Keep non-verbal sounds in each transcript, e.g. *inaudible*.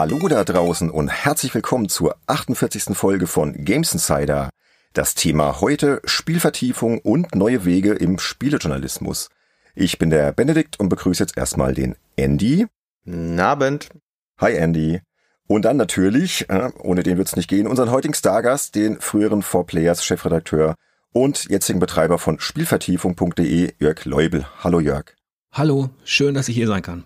Hallo da draußen und herzlich willkommen zur 48. Folge von Games Insider. Das Thema heute Spielvertiefung und neue Wege im Spielejournalismus. Ich bin der Benedikt und begrüße jetzt erstmal den Andy. Guten Abend. Hi Andy. Und dann natürlich, äh, ohne den wird's nicht gehen, unseren heutigen Stargast, den früheren 4Players Chefredakteur und jetzigen Betreiber von Spielvertiefung.de, Jörg Leubel. Hallo Jörg. Hallo, schön, dass ich hier sein kann.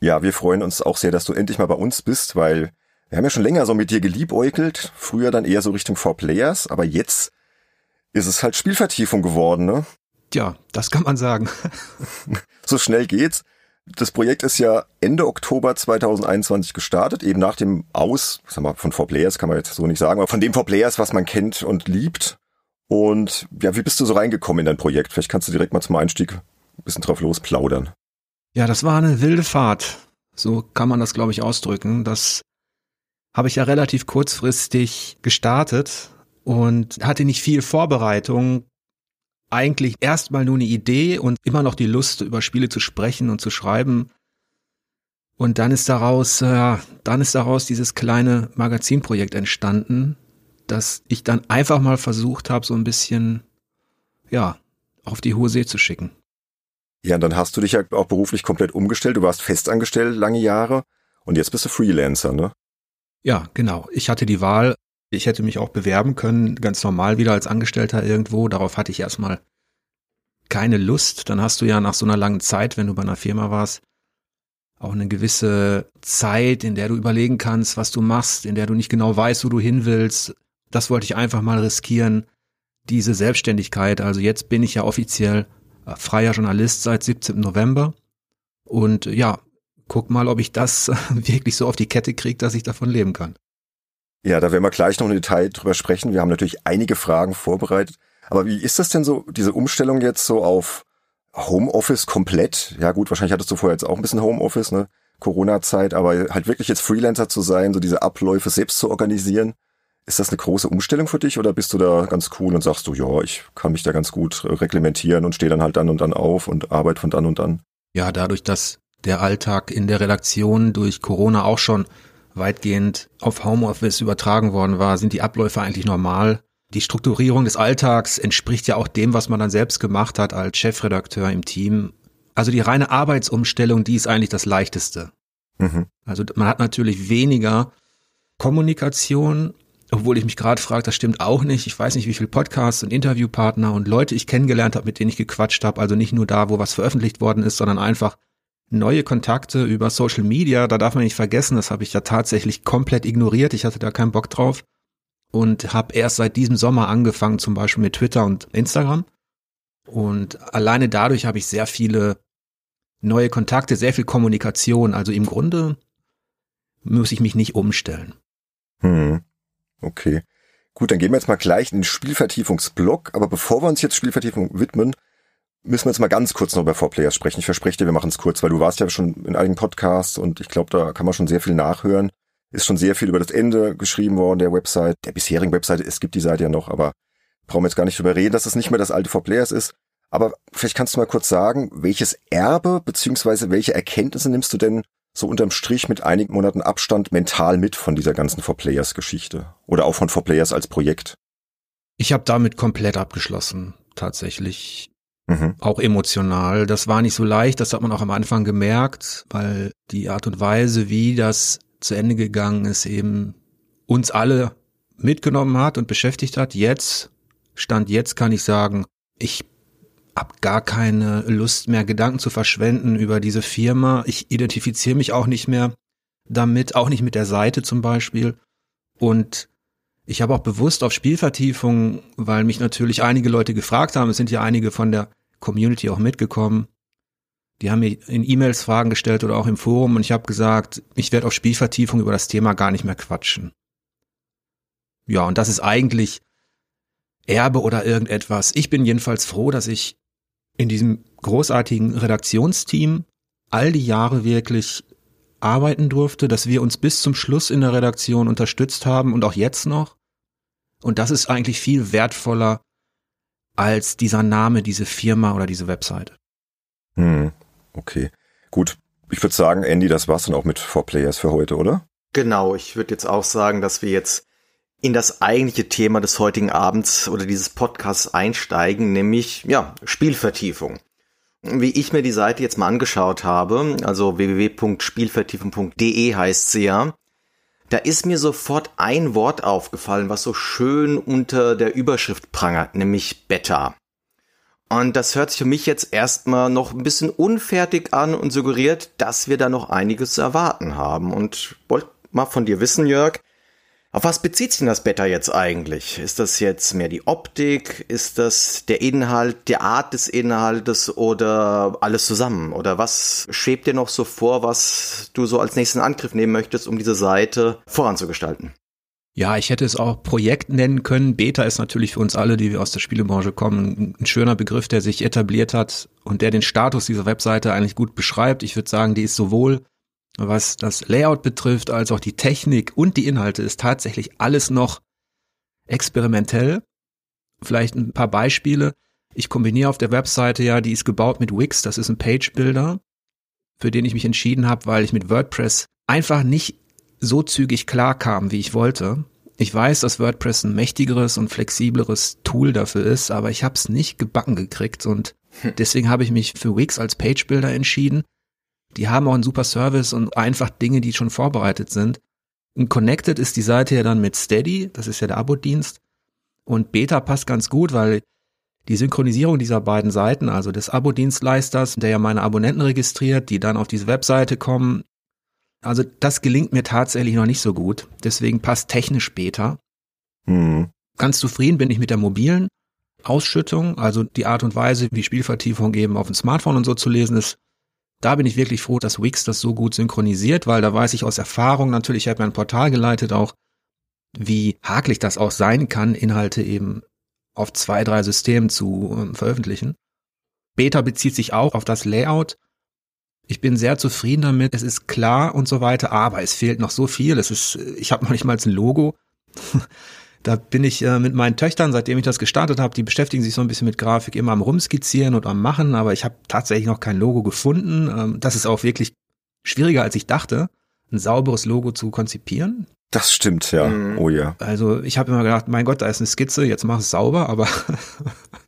Ja, wir freuen uns auch sehr, dass du endlich mal bei uns bist, weil wir haben ja schon länger so mit dir geliebäugelt, früher dann eher so Richtung 4Players, aber jetzt ist es halt Spielvertiefung geworden, ne? Tja, das kann man sagen. so schnell geht's. Das Projekt ist ja Ende Oktober 2021 gestartet, eben nach dem Aus, sag mal, von 4Players kann man jetzt so nicht sagen, aber von dem 4Players, was man kennt und liebt. Und ja, wie bist du so reingekommen in dein Projekt? Vielleicht kannst du direkt mal zum Einstieg ein bisschen drauf losplaudern. Ja, das war eine wilde Fahrt. So kann man das, glaube ich, ausdrücken. Das habe ich ja relativ kurzfristig gestartet und hatte nicht viel Vorbereitung. Eigentlich erstmal nur eine Idee und immer noch die Lust, über Spiele zu sprechen und zu schreiben. Und dann ist daraus, äh, dann ist daraus dieses kleine Magazinprojekt entstanden, dass ich dann einfach mal versucht habe, so ein bisschen, ja, auf die hohe See zu schicken. Ja, und dann hast du dich ja auch beruflich komplett umgestellt. Du warst festangestellt lange Jahre und jetzt bist du Freelancer, ne? Ja, genau. Ich hatte die Wahl. Ich hätte mich auch bewerben können, ganz normal wieder als Angestellter irgendwo. Darauf hatte ich erstmal keine Lust. Dann hast du ja nach so einer langen Zeit, wenn du bei einer Firma warst, auch eine gewisse Zeit, in der du überlegen kannst, was du machst, in der du nicht genau weißt, wo du hin willst. Das wollte ich einfach mal riskieren. Diese Selbstständigkeit. Also jetzt bin ich ja offiziell freier Journalist seit 17. November. Und ja, guck mal, ob ich das *laughs* wirklich so auf die Kette kriege, dass ich davon leben kann. Ja, da werden wir gleich noch im Detail drüber sprechen. Wir haben natürlich einige Fragen vorbereitet. Aber wie ist das denn so, diese Umstellung jetzt so auf Homeoffice komplett? Ja gut, wahrscheinlich hattest du vorher jetzt auch ein bisschen Homeoffice, ne? Corona-Zeit, aber halt wirklich jetzt Freelancer zu sein, so diese Abläufe selbst zu organisieren. Ist das eine große Umstellung für dich oder bist du da ganz cool und sagst du, ja, ich kann mich da ganz gut reglementieren und stehe dann halt dann und dann auf und arbeite von dann und dann? Ja, dadurch, dass der Alltag in der Redaktion durch Corona auch schon weitgehend auf Homeoffice übertragen worden war, sind die Abläufe eigentlich normal. Die Strukturierung des Alltags entspricht ja auch dem, was man dann selbst gemacht hat als Chefredakteur im Team. Also die reine Arbeitsumstellung, die ist eigentlich das leichteste. Mhm. Also man hat natürlich weniger Kommunikation, obwohl ich mich gerade frage, das stimmt auch nicht. Ich weiß nicht, wie viele Podcasts und Interviewpartner und Leute ich kennengelernt habe, mit denen ich gequatscht habe. Also nicht nur da, wo was veröffentlicht worden ist, sondern einfach neue Kontakte über Social Media. Da darf man nicht vergessen, das habe ich ja tatsächlich komplett ignoriert. Ich hatte da keinen Bock drauf und habe erst seit diesem Sommer angefangen, zum Beispiel mit Twitter und Instagram. Und alleine dadurch habe ich sehr viele neue Kontakte, sehr viel Kommunikation. Also im Grunde muss ich mich nicht umstellen. Hm. Okay. Gut, dann gehen wir jetzt mal gleich in den Spielvertiefungsblock. Aber bevor wir uns jetzt Spielvertiefung widmen, müssen wir jetzt mal ganz kurz noch über Vorplayers sprechen. Ich verspreche dir, wir machen es kurz, weil du warst ja schon in einigen Podcasts und ich glaube, da kann man schon sehr viel nachhören. Ist schon sehr viel über das Ende geschrieben worden der Website, der bisherigen Website. Es gibt die Seite ja noch, aber brauchen wir jetzt gar nicht drüber reden, dass es nicht mehr das alte Vorplayers ist. Aber vielleicht kannst du mal kurz sagen, welches Erbe beziehungsweise welche Erkenntnisse nimmst du denn so unterm Strich mit einigen Monaten Abstand mental mit von dieser ganzen For Players Geschichte oder auch von For Players als Projekt? Ich habe damit komplett abgeschlossen, tatsächlich. Mhm. Auch emotional. Das war nicht so leicht, das hat man auch am Anfang gemerkt, weil die Art und Weise, wie das zu Ende gegangen ist, eben uns alle mitgenommen hat und beschäftigt hat. Jetzt, Stand jetzt kann ich sagen, ich hab gar keine Lust mehr, Gedanken zu verschwenden über diese Firma. Ich identifiziere mich auch nicht mehr damit, auch nicht mit der Seite zum Beispiel. Und ich habe auch bewusst auf Spielvertiefung, weil mich natürlich einige Leute gefragt haben, es sind ja einige von der Community auch mitgekommen. Die haben mir in E-Mails Fragen gestellt oder auch im Forum und ich habe gesagt, ich werde auf Spielvertiefung über das Thema gar nicht mehr quatschen. Ja, und das ist eigentlich Erbe oder irgendetwas. Ich bin jedenfalls froh, dass ich in diesem großartigen Redaktionsteam all die Jahre wirklich arbeiten durfte, dass wir uns bis zum Schluss in der Redaktion unterstützt haben und auch jetzt noch. Und das ist eigentlich viel wertvoller als dieser Name, diese Firma oder diese Webseite. Hm, okay. Gut. Ich würde sagen, Andy, das war's dann auch mit 4Players für heute, oder? Genau, ich würde jetzt auch sagen, dass wir jetzt in das eigentliche Thema des heutigen Abends oder dieses Podcasts einsteigen, nämlich ja, Spielvertiefung. Wie ich mir die Seite jetzt mal angeschaut habe, also www.spielvertiefung.de heißt sie ja, da ist mir sofort ein Wort aufgefallen, was so schön unter der Überschrift prangert, nämlich Beta. Und das hört sich für mich jetzt erstmal noch ein bisschen unfertig an und suggeriert, dass wir da noch einiges zu erwarten haben. Und wollte mal von dir wissen, Jörg, auf was bezieht sich denn das Beta jetzt eigentlich? Ist das jetzt mehr die Optik? Ist das der Inhalt, die Art des Inhaltes oder alles zusammen? Oder was schwebt dir noch so vor, was du so als nächsten Angriff nehmen möchtest, um diese Seite voranzugestalten? Ja, ich hätte es auch Projekt nennen können. Beta ist natürlich für uns alle, die wir aus der Spielebranche kommen, ein schöner Begriff, der sich etabliert hat und der den Status dieser Webseite eigentlich gut beschreibt. Ich würde sagen, die ist sowohl was das Layout betrifft, als auch die Technik und die Inhalte ist tatsächlich alles noch experimentell. Vielleicht ein paar Beispiele. Ich kombiniere auf der Webseite ja, die ist gebaut mit Wix, das ist ein Page Builder, für den ich mich entschieden habe, weil ich mit WordPress einfach nicht so zügig klar kam, wie ich wollte. Ich weiß, dass WordPress ein mächtigeres und flexibleres Tool dafür ist, aber ich habe es nicht gebacken gekriegt und hm. deswegen habe ich mich für Wix als Page Builder entschieden die haben auch einen super Service und einfach Dinge, die schon vorbereitet sind. Und Connected ist die Seite ja dann mit Steady, das ist ja der Abo-Dienst. Und Beta passt ganz gut, weil die Synchronisierung dieser beiden Seiten, also des Abo-Dienstleisters, der ja meine Abonnenten registriert, die dann auf diese Webseite kommen, also das gelingt mir tatsächlich noch nicht so gut. Deswegen passt technisch Beta. Mhm. Ganz zufrieden bin ich mit der mobilen Ausschüttung, also die Art und Weise, wie Spielvertiefung eben auf dem Smartphone und so zu lesen ist, da bin ich wirklich froh, dass Wix das so gut synchronisiert, weil da weiß ich aus Erfahrung natürlich, ich habe ein Portal geleitet auch, wie hakelig das auch sein kann, Inhalte eben auf zwei, drei Systemen zu äh, veröffentlichen. Beta bezieht sich auch auf das Layout. Ich bin sehr zufrieden damit. Es ist klar und so weiter, aber es fehlt noch so viel. Es ist, ich habe noch nicht mal ein Logo. *laughs* Da bin ich äh, mit meinen Töchtern, seitdem ich das gestartet habe, die beschäftigen sich so ein bisschen mit Grafik, immer am Rumskizzieren und am Machen, aber ich habe tatsächlich noch kein Logo gefunden. Ähm, das ist auch wirklich schwieriger, als ich dachte, ein sauberes Logo zu konzipieren. Das stimmt, ja. Mhm. Oh ja. Also ich habe immer gedacht, mein Gott, da ist eine Skizze, jetzt mach es sauber, aber *laughs*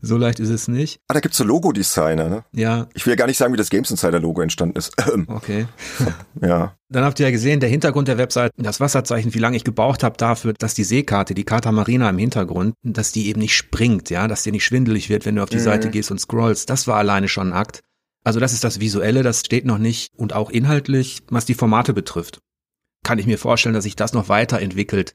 So leicht ist es nicht. Ah, da gibt's so Logo-Designer, ne? Ja. Ich will ja gar nicht sagen, wie das Games Insider-Logo entstanden ist. okay. *laughs* ja. Dann habt ihr ja gesehen, der Hintergrund der Website, das Wasserzeichen, wie lange ich gebraucht habe dafür, dass die Seekarte, die Carta Marina im Hintergrund, dass die eben nicht springt, ja, dass dir nicht schwindelig wird, wenn du auf die mhm. Seite gehst und scrollst. Das war alleine schon ein Akt. Also das ist das Visuelle, das steht noch nicht und auch inhaltlich, was die Formate betrifft. Kann ich mir vorstellen, dass sich das noch weiterentwickelt.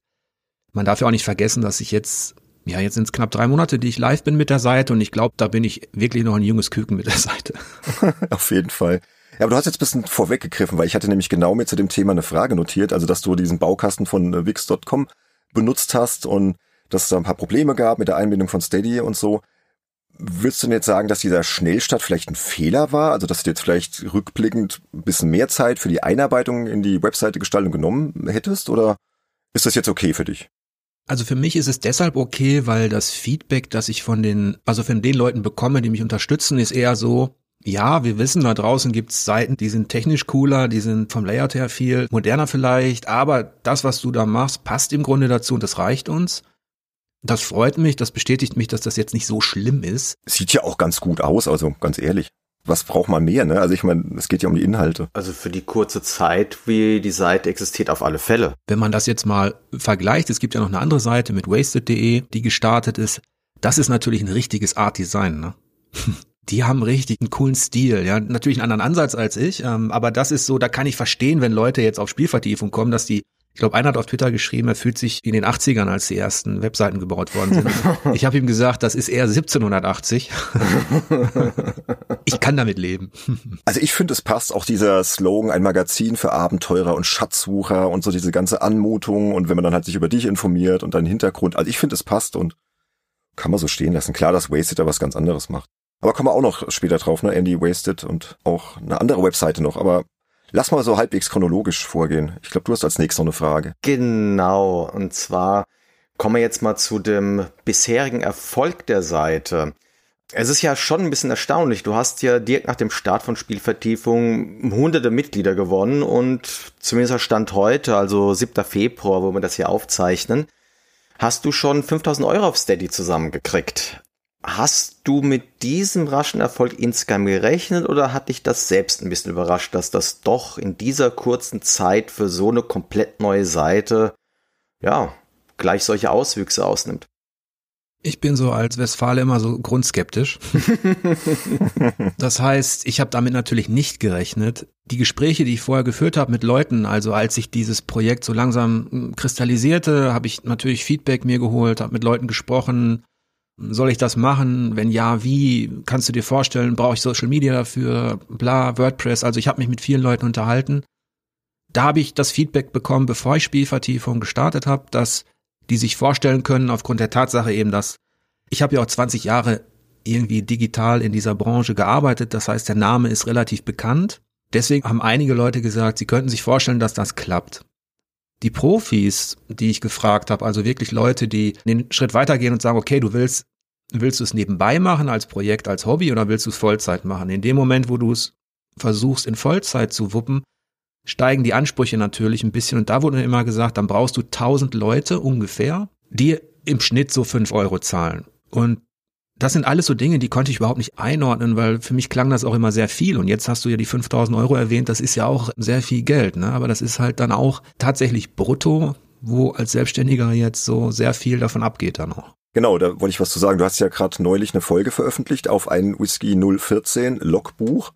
Man darf ja auch nicht vergessen, dass sich jetzt ja, jetzt sind es knapp drei Monate, die ich live bin mit der Seite und ich glaube, da bin ich wirklich noch ein junges Küken mit der Seite. *laughs* Auf jeden Fall. Ja, aber du hast jetzt ein bisschen vorweggegriffen, weil ich hatte nämlich genau mir zu dem Thema eine Frage notiert, also dass du diesen Baukasten von äh, Wix.com benutzt hast und dass es da ein paar Probleme gab mit der Einbindung von Steady und so. Würdest du denn jetzt sagen, dass dieser Schnellstart vielleicht ein Fehler war? Also, dass du jetzt vielleicht rückblickend ein bisschen mehr Zeit für die Einarbeitung in die Webseite-Gestaltung genommen hättest? Oder ist das jetzt okay für dich? Also für mich ist es deshalb okay, weil das Feedback, das ich von den, also von den Leuten bekomme, die mich unterstützen, ist eher so, ja, wir wissen, da draußen gibt's Seiten, die sind technisch cooler, die sind vom Layout her viel moderner vielleicht, aber das, was du da machst, passt im Grunde dazu und das reicht uns. Das freut mich, das bestätigt mich, dass das jetzt nicht so schlimm ist. Sieht ja auch ganz gut aus, also ganz ehrlich was braucht man mehr, ne? Also ich meine, es geht ja um die Inhalte. Also für die kurze Zeit, wie die Seite existiert, auf alle Fälle. Wenn man das jetzt mal vergleicht, es gibt ja noch eine andere Seite mit wasted.de, die gestartet ist. Das ist natürlich ein richtiges Art Design, ne? *laughs* Die haben richtig einen coolen Stil, ja. Natürlich einen anderen Ansatz als ich, ähm, aber das ist so, da kann ich verstehen, wenn Leute jetzt auf Spielvertiefung kommen, dass die ich glaube, einer hat auf Twitter geschrieben, er fühlt sich in den 80ern, als die ersten Webseiten gebaut worden sind. *laughs* ich habe ihm gesagt, das ist eher 1780. *laughs* ich kann damit leben. also ich finde, es passt auch dieser Slogan, ein Magazin für Abenteurer und Schatzsucher und so diese ganze Anmutung und wenn man dann halt sich über dich informiert und deinen Hintergrund. Also ich finde, es passt und kann man so stehen lassen. Klar, dass Wasted da was ganz anderes macht. Aber kommen wir auch noch später drauf, ne? Andy Wasted und auch eine andere Webseite noch. Aber Lass mal so halbwegs chronologisch vorgehen. Ich glaube, du hast als nächstes noch eine Frage. Genau, und zwar kommen wir jetzt mal zu dem bisherigen Erfolg der Seite. Es ist ja schon ein bisschen erstaunlich. Du hast ja direkt nach dem Start von Spielvertiefung hunderte Mitglieder gewonnen und zumindest Stand heute, also 7. Februar, wo wir das hier aufzeichnen, hast du schon 5000 Euro auf Steady zusammengekriegt. Hast du mit diesem raschen Erfolg insgesamt gerechnet oder hat dich das selbst ein bisschen überrascht, dass das doch in dieser kurzen Zeit für so eine komplett neue Seite, ja, gleich solche Auswüchse ausnimmt? Ich bin so als Westfale immer so grundskeptisch. *laughs* das heißt, ich habe damit natürlich nicht gerechnet. Die Gespräche, die ich vorher geführt habe mit Leuten, also als sich dieses Projekt so langsam hm, kristallisierte, habe ich natürlich Feedback mir geholt, habe mit Leuten gesprochen. Soll ich das machen? Wenn ja, wie? Kannst du dir vorstellen, brauche ich Social Media dafür? Bla, WordPress. Also ich habe mich mit vielen Leuten unterhalten. Da habe ich das Feedback bekommen, bevor ich Spielvertiefung gestartet habe, dass die sich vorstellen können, aufgrund der Tatsache eben, dass ich habe ja auch 20 Jahre irgendwie digital in dieser Branche gearbeitet. Das heißt, der Name ist relativ bekannt. Deswegen haben einige Leute gesagt, sie könnten sich vorstellen, dass das klappt. Die Profis, die ich gefragt habe, also wirklich Leute, die den Schritt weitergehen und sagen, okay, du willst, willst du es nebenbei machen als Projekt, als Hobby oder willst du es Vollzeit machen? In dem Moment, wo du es versuchst, in Vollzeit zu wuppen, steigen die Ansprüche natürlich ein bisschen. Und da wurde immer gesagt, dann brauchst du 1000 Leute ungefähr, die im Schnitt so 5 Euro zahlen. Und das sind alles so Dinge, die konnte ich überhaupt nicht einordnen, weil für mich klang das auch immer sehr viel. Und jetzt hast du ja die 5000 Euro erwähnt, das ist ja auch sehr viel Geld, ne? Aber das ist halt dann auch tatsächlich brutto, wo als Selbstständiger jetzt so sehr viel davon abgeht dann auch. Genau, da wollte ich was zu sagen. Du hast ja gerade neulich eine Folge veröffentlicht auf ein Whisky 014 Logbuch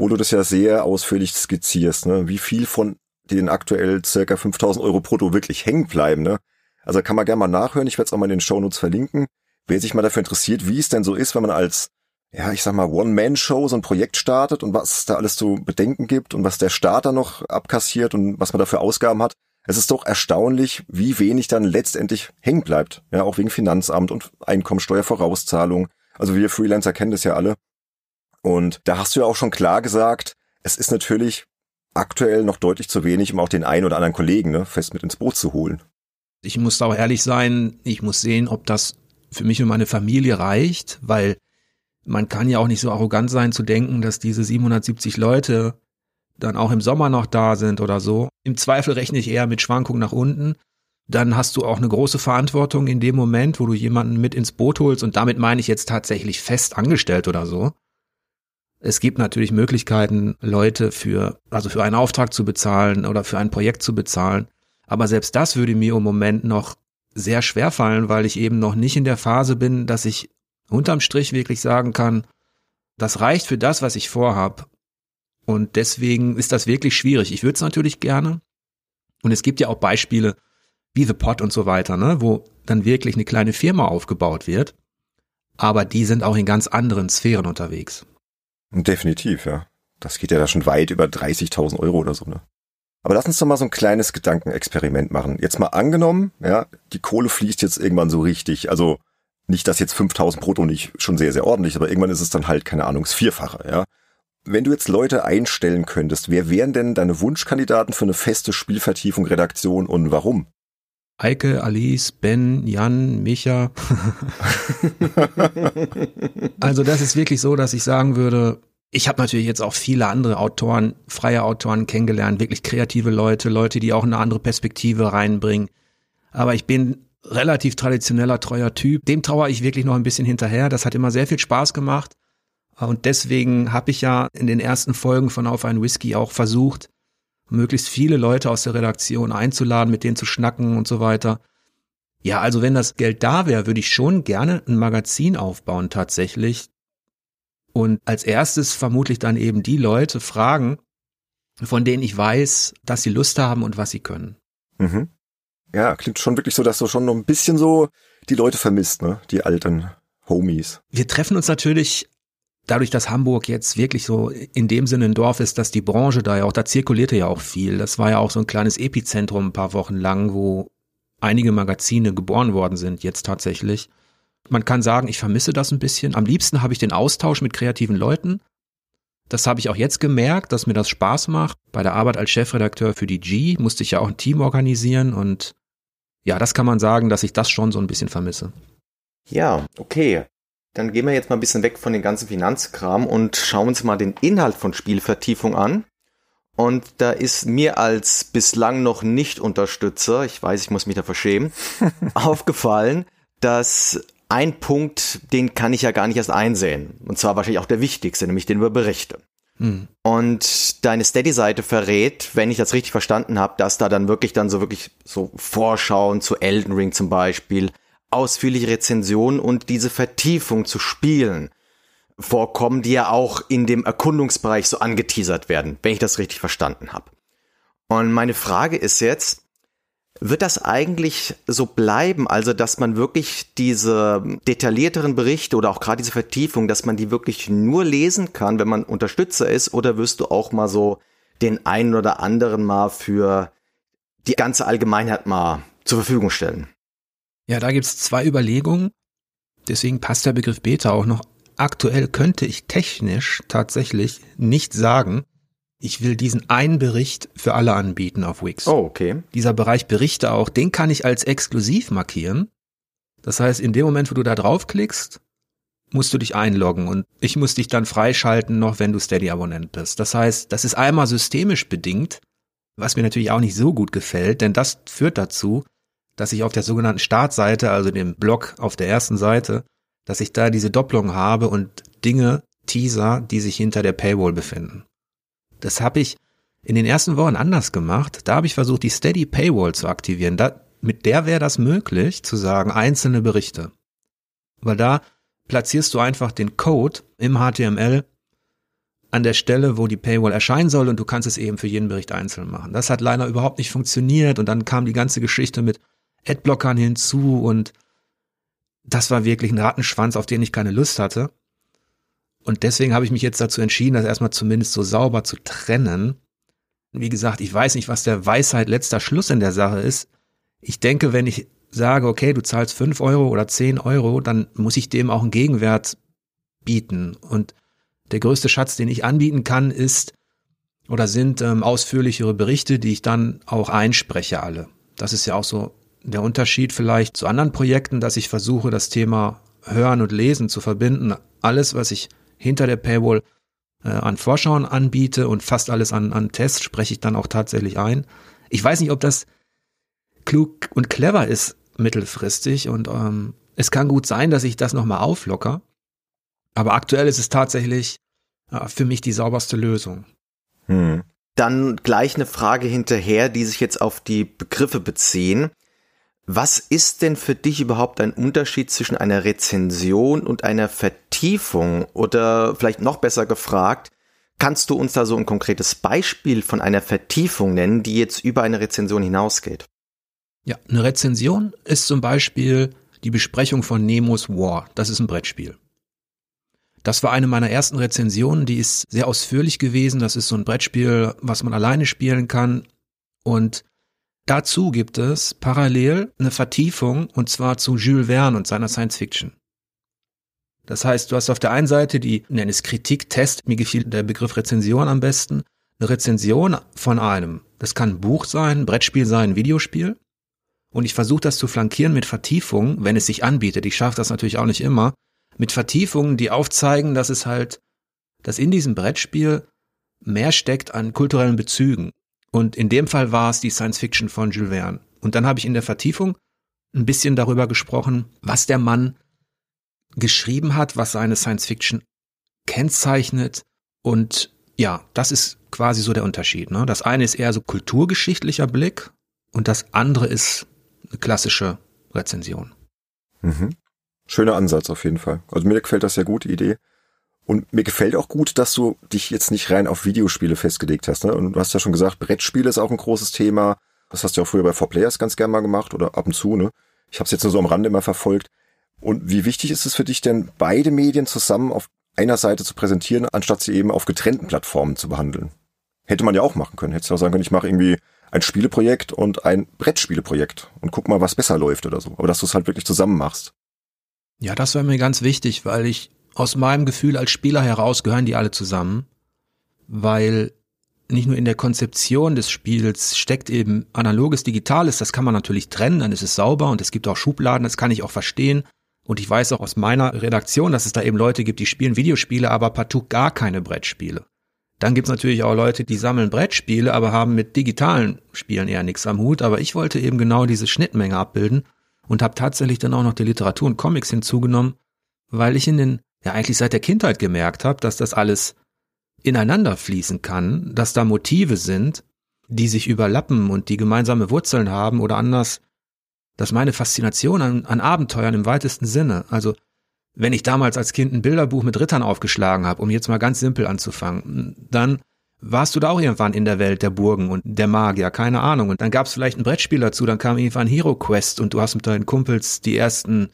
wo du das ja sehr ausführlich skizzierst, ne? wie viel von den aktuell circa 5000 Euro brutto wirklich hängen bleiben. Ne? Also kann man gerne mal nachhören, ich werde es auch mal in den Shownotes verlinken. Wer sich mal dafür interessiert, wie es denn so ist, wenn man als, ja, ich sag mal, One-Man-Show so ein Projekt startet und was da alles zu bedenken gibt und was der Starter noch abkassiert und was man dafür Ausgaben hat. Es ist doch erstaunlich, wie wenig dann letztendlich hängen bleibt. Ja, auch wegen Finanzamt und Einkommensteuervorauszahlung. Also wir Freelancer kennen das ja alle. Und da hast du ja auch schon klar gesagt, es ist natürlich aktuell noch deutlich zu wenig, um auch den einen oder anderen Kollegen ne, fest mit ins Boot zu holen. Ich muss auch ehrlich sein, ich muss sehen, ob das für mich und meine Familie reicht, weil man kann ja auch nicht so arrogant sein zu denken, dass diese 770 Leute dann auch im Sommer noch da sind oder so. Im Zweifel rechne ich eher mit Schwankungen nach unten. Dann hast du auch eine große Verantwortung in dem Moment, wo du jemanden mit ins Boot holst und damit meine ich jetzt tatsächlich fest angestellt oder so. Es gibt natürlich Möglichkeiten, Leute für, also für einen Auftrag zu bezahlen oder für ein Projekt zu bezahlen. Aber selbst das würde mir im Moment noch sehr schwer fallen, weil ich eben noch nicht in der Phase bin, dass ich unterm Strich wirklich sagen kann, das reicht für das, was ich vorhab. Und deswegen ist das wirklich schwierig. Ich würde es natürlich gerne. Und es gibt ja auch Beispiele wie The Pot und so weiter, ne, wo dann wirklich eine kleine Firma aufgebaut wird. Aber die sind auch in ganz anderen Sphären unterwegs. Definitiv, ja. Das geht ja da schon weit über 30.000 Euro oder so, ne? Aber lass uns doch mal so ein kleines Gedankenexperiment machen. Jetzt mal angenommen, ja, die Kohle fließt jetzt irgendwann so richtig. Also nicht, dass jetzt 5000 brutto nicht schon sehr, sehr ordentlich, aber irgendwann ist es dann halt, keine Ahnung, das Vierfache, ja. Wenn du jetzt Leute einstellen könntest, wer wären denn deine Wunschkandidaten für eine feste Spielvertiefung, Redaktion und warum? Eike, Alice, Ben, Jan, Micha. *laughs* also das ist wirklich so, dass ich sagen würde, ich habe natürlich jetzt auch viele andere Autoren, freie Autoren kennengelernt, wirklich kreative Leute, Leute, die auch eine andere Perspektive reinbringen. Aber ich bin relativ traditioneller, treuer Typ. Dem trauere ich wirklich noch ein bisschen hinterher. Das hat immer sehr viel Spaß gemacht. Und deswegen habe ich ja in den ersten Folgen von Auf ein Whisky auch versucht, möglichst viele Leute aus der Redaktion einzuladen, mit denen zu schnacken und so weiter. Ja, also wenn das Geld da wäre, würde ich schon gerne ein Magazin aufbauen tatsächlich. Und als erstes vermutlich dann eben die Leute fragen, von denen ich weiß, dass sie Lust haben und was sie können. Mhm. Ja, klingt schon wirklich so, dass du schon noch ein bisschen so die Leute vermisst, ne? Die alten Homies. Wir treffen uns natürlich dadurch, dass Hamburg jetzt wirklich so in dem Sinne ein Dorf ist, dass die Branche da ja auch, da zirkulierte ja auch viel. Das war ja auch so ein kleines Epizentrum ein paar Wochen lang, wo einige Magazine geboren worden sind, jetzt tatsächlich. Man kann sagen, ich vermisse das ein bisschen. Am liebsten habe ich den Austausch mit kreativen Leuten. Das habe ich auch jetzt gemerkt, dass mir das Spaß macht. Bei der Arbeit als Chefredakteur für die G musste ich ja auch ein Team organisieren und ja, das kann man sagen, dass ich das schon so ein bisschen vermisse. Ja, okay. Dann gehen wir jetzt mal ein bisschen weg von den ganzen Finanzkram und schauen uns mal den Inhalt von Spielvertiefung an. Und da ist mir als bislang noch nicht Unterstützer, ich weiß, ich muss mich da verschämen, *laughs* aufgefallen, dass ein Punkt, den kann ich ja gar nicht erst einsehen. Und zwar wahrscheinlich auch der wichtigste, nämlich den über Berichte. Hm. Und deine Steady-Seite verrät, wenn ich das richtig verstanden habe, dass da dann wirklich dann so wirklich so Vorschauen zu Elden Ring zum Beispiel, ausführliche Rezensionen und diese Vertiefung zu spielen vorkommen, die ja auch in dem Erkundungsbereich so angeteasert werden, wenn ich das richtig verstanden habe. Und meine Frage ist jetzt, wird das eigentlich so bleiben? Also, dass man wirklich diese detaillierteren Berichte oder auch gerade diese Vertiefung, dass man die wirklich nur lesen kann, wenn man Unterstützer ist? Oder wirst du auch mal so den einen oder anderen mal für die ganze Allgemeinheit mal zur Verfügung stellen? Ja, da gibt's zwei Überlegungen. Deswegen passt der Begriff Beta auch noch. Aktuell könnte ich technisch tatsächlich nicht sagen, ich will diesen einen Bericht für alle anbieten auf Wix. Oh, okay. Dieser Bereich Berichte auch, den kann ich als exklusiv markieren. Das heißt, in dem Moment, wo du da draufklickst, musst du dich einloggen und ich muss dich dann freischalten, noch wenn du Steady-Abonnent bist. Das heißt, das ist einmal systemisch bedingt, was mir natürlich auch nicht so gut gefällt, denn das führt dazu, dass ich auf der sogenannten Startseite, also dem Blog auf der ersten Seite, dass ich da diese Doppelung habe und Dinge, Teaser, die sich hinter der Paywall befinden. Das habe ich in den ersten Wochen anders gemacht. Da habe ich versucht, die Steady Paywall zu aktivieren. Da, mit der wäre das möglich, zu sagen, einzelne Berichte. Weil da platzierst du einfach den Code im HTML an der Stelle, wo die Paywall erscheinen soll und du kannst es eben für jeden Bericht einzeln machen. Das hat leider überhaupt nicht funktioniert und dann kam die ganze Geschichte mit Adblockern hinzu und das war wirklich ein Rattenschwanz, auf den ich keine Lust hatte. Und deswegen habe ich mich jetzt dazu entschieden, das erstmal zumindest so sauber zu trennen. Wie gesagt, ich weiß nicht, was der Weisheit letzter Schluss in der Sache ist. Ich denke, wenn ich sage, okay, du zahlst fünf Euro oder zehn Euro, dann muss ich dem auch einen Gegenwert bieten. Und der größte Schatz, den ich anbieten kann, ist oder sind ähm, ausführlichere Berichte, die ich dann auch einspreche alle. Das ist ja auch so der Unterschied vielleicht zu anderen Projekten, dass ich versuche, das Thema Hören und Lesen zu verbinden. Alles, was ich hinter der Paywall äh, an Vorschauen anbiete und fast alles an, an Tests spreche ich dann auch tatsächlich ein. Ich weiß nicht, ob das klug und clever ist mittelfristig und ähm, es kann gut sein, dass ich das nochmal auflocker. Aber aktuell ist es tatsächlich äh, für mich die sauberste Lösung. Hm. Dann gleich eine Frage hinterher, die sich jetzt auf die Begriffe beziehen. Was ist denn für dich überhaupt ein Unterschied zwischen einer Rezension und einer Vertiefung? Oder vielleicht noch besser gefragt, kannst du uns da so ein konkretes Beispiel von einer Vertiefung nennen, die jetzt über eine Rezension hinausgeht? Ja, eine Rezension ist zum Beispiel die Besprechung von Nemos War. Das ist ein Brettspiel. Das war eine meiner ersten Rezensionen, die ist sehr ausführlich gewesen. Das ist so ein Brettspiel, was man alleine spielen kann. Und Dazu gibt es parallel eine Vertiefung und zwar zu Jules Verne und seiner Science Fiction. Das heißt, du hast auf der einen Seite die, nenn es Kritik, Test, mir gefiel der Begriff Rezension am besten, eine Rezension von einem. Das kann ein Buch sein, ein Brettspiel sein, ein Videospiel. Und ich versuche das zu flankieren mit Vertiefungen, wenn es sich anbietet. Ich schaffe das natürlich auch nicht immer. Mit Vertiefungen, die aufzeigen, dass es halt, dass in diesem Brettspiel mehr steckt an kulturellen Bezügen. Und in dem Fall war es die Science Fiction von Jules Verne. Und dann habe ich in der Vertiefung ein bisschen darüber gesprochen, was der Mann geschrieben hat, was seine Science Fiction kennzeichnet. Und ja, das ist quasi so der Unterschied. Ne? Das eine ist eher so kulturgeschichtlicher Blick und das andere ist eine klassische Rezension. Mhm. Schöner Ansatz auf jeden Fall. Also mir gefällt das sehr gut, die Idee. Und mir gefällt auch gut, dass du dich jetzt nicht rein auf Videospiele festgelegt hast. Ne? Und du hast ja schon gesagt, Brettspiele ist auch ein großes Thema. Das hast du ja auch früher bei 4Players ganz gern mal gemacht oder ab und zu. Ne? Ich habe es jetzt nur so am Rande immer verfolgt. Und wie wichtig ist es für dich denn, beide Medien zusammen auf einer Seite zu präsentieren, anstatt sie eben auf getrennten Plattformen zu behandeln? Hätte man ja auch machen können. Hättest du auch sagen können, ich mache irgendwie ein Spieleprojekt und ein Brettspieleprojekt und guck mal, was besser läuft oder so. Aber dass du es halt wirklich zusammen machst. Ja, das wäre mir ganz wichtig, weil ich aus meinem Gefühl als Spieler heraus gehören die alle zusammen, weil nicht nur in der Konzeption des Spiels steckt eben analoges Digitales, das kann man natürlich trennen, dann ist es sauber und es gibt auch Schubladen, das kann ich auch verstehen. Und ich weiß auch aus meiner Redaktion, dass es da eben Leute gibt, die spielen Videospiele, aber partout gar keine Brettspiele. Dann gibt's natürlich auch Leute, die sammeln Brettspiele, aber haben mit digitalen Spielen eher nichts am Hut. Aber ich wollte eben genau diese Schnittmenge abbilden und habe tatsächlich dann auch noch die Literatur und Comics hinzugenommen, weil ich in den, ja eigentlich seit der Kindheit gemerkt habe, dass das alles ineinander fließen kann, dass da Motive sind, die sich überlappen und die gemeinsame Wurzeln haben oder anders, dass meine Faszination an, an Abenteuern im weitesten Sinne, also wenn ich damals als Kind ein Bilderbuch mit Rittern aufgeschlagen habe, um jetzt mal ganz simpel anzufangen, dann warst du da auch irgendwann in der Welt der Burgen und der Magier, keine Ahnung. Und dann gab es vielleicht ein Brettspiel dazu, dann kam irgendwann Hero Quest und du hast mit deinen Kumpels die ersten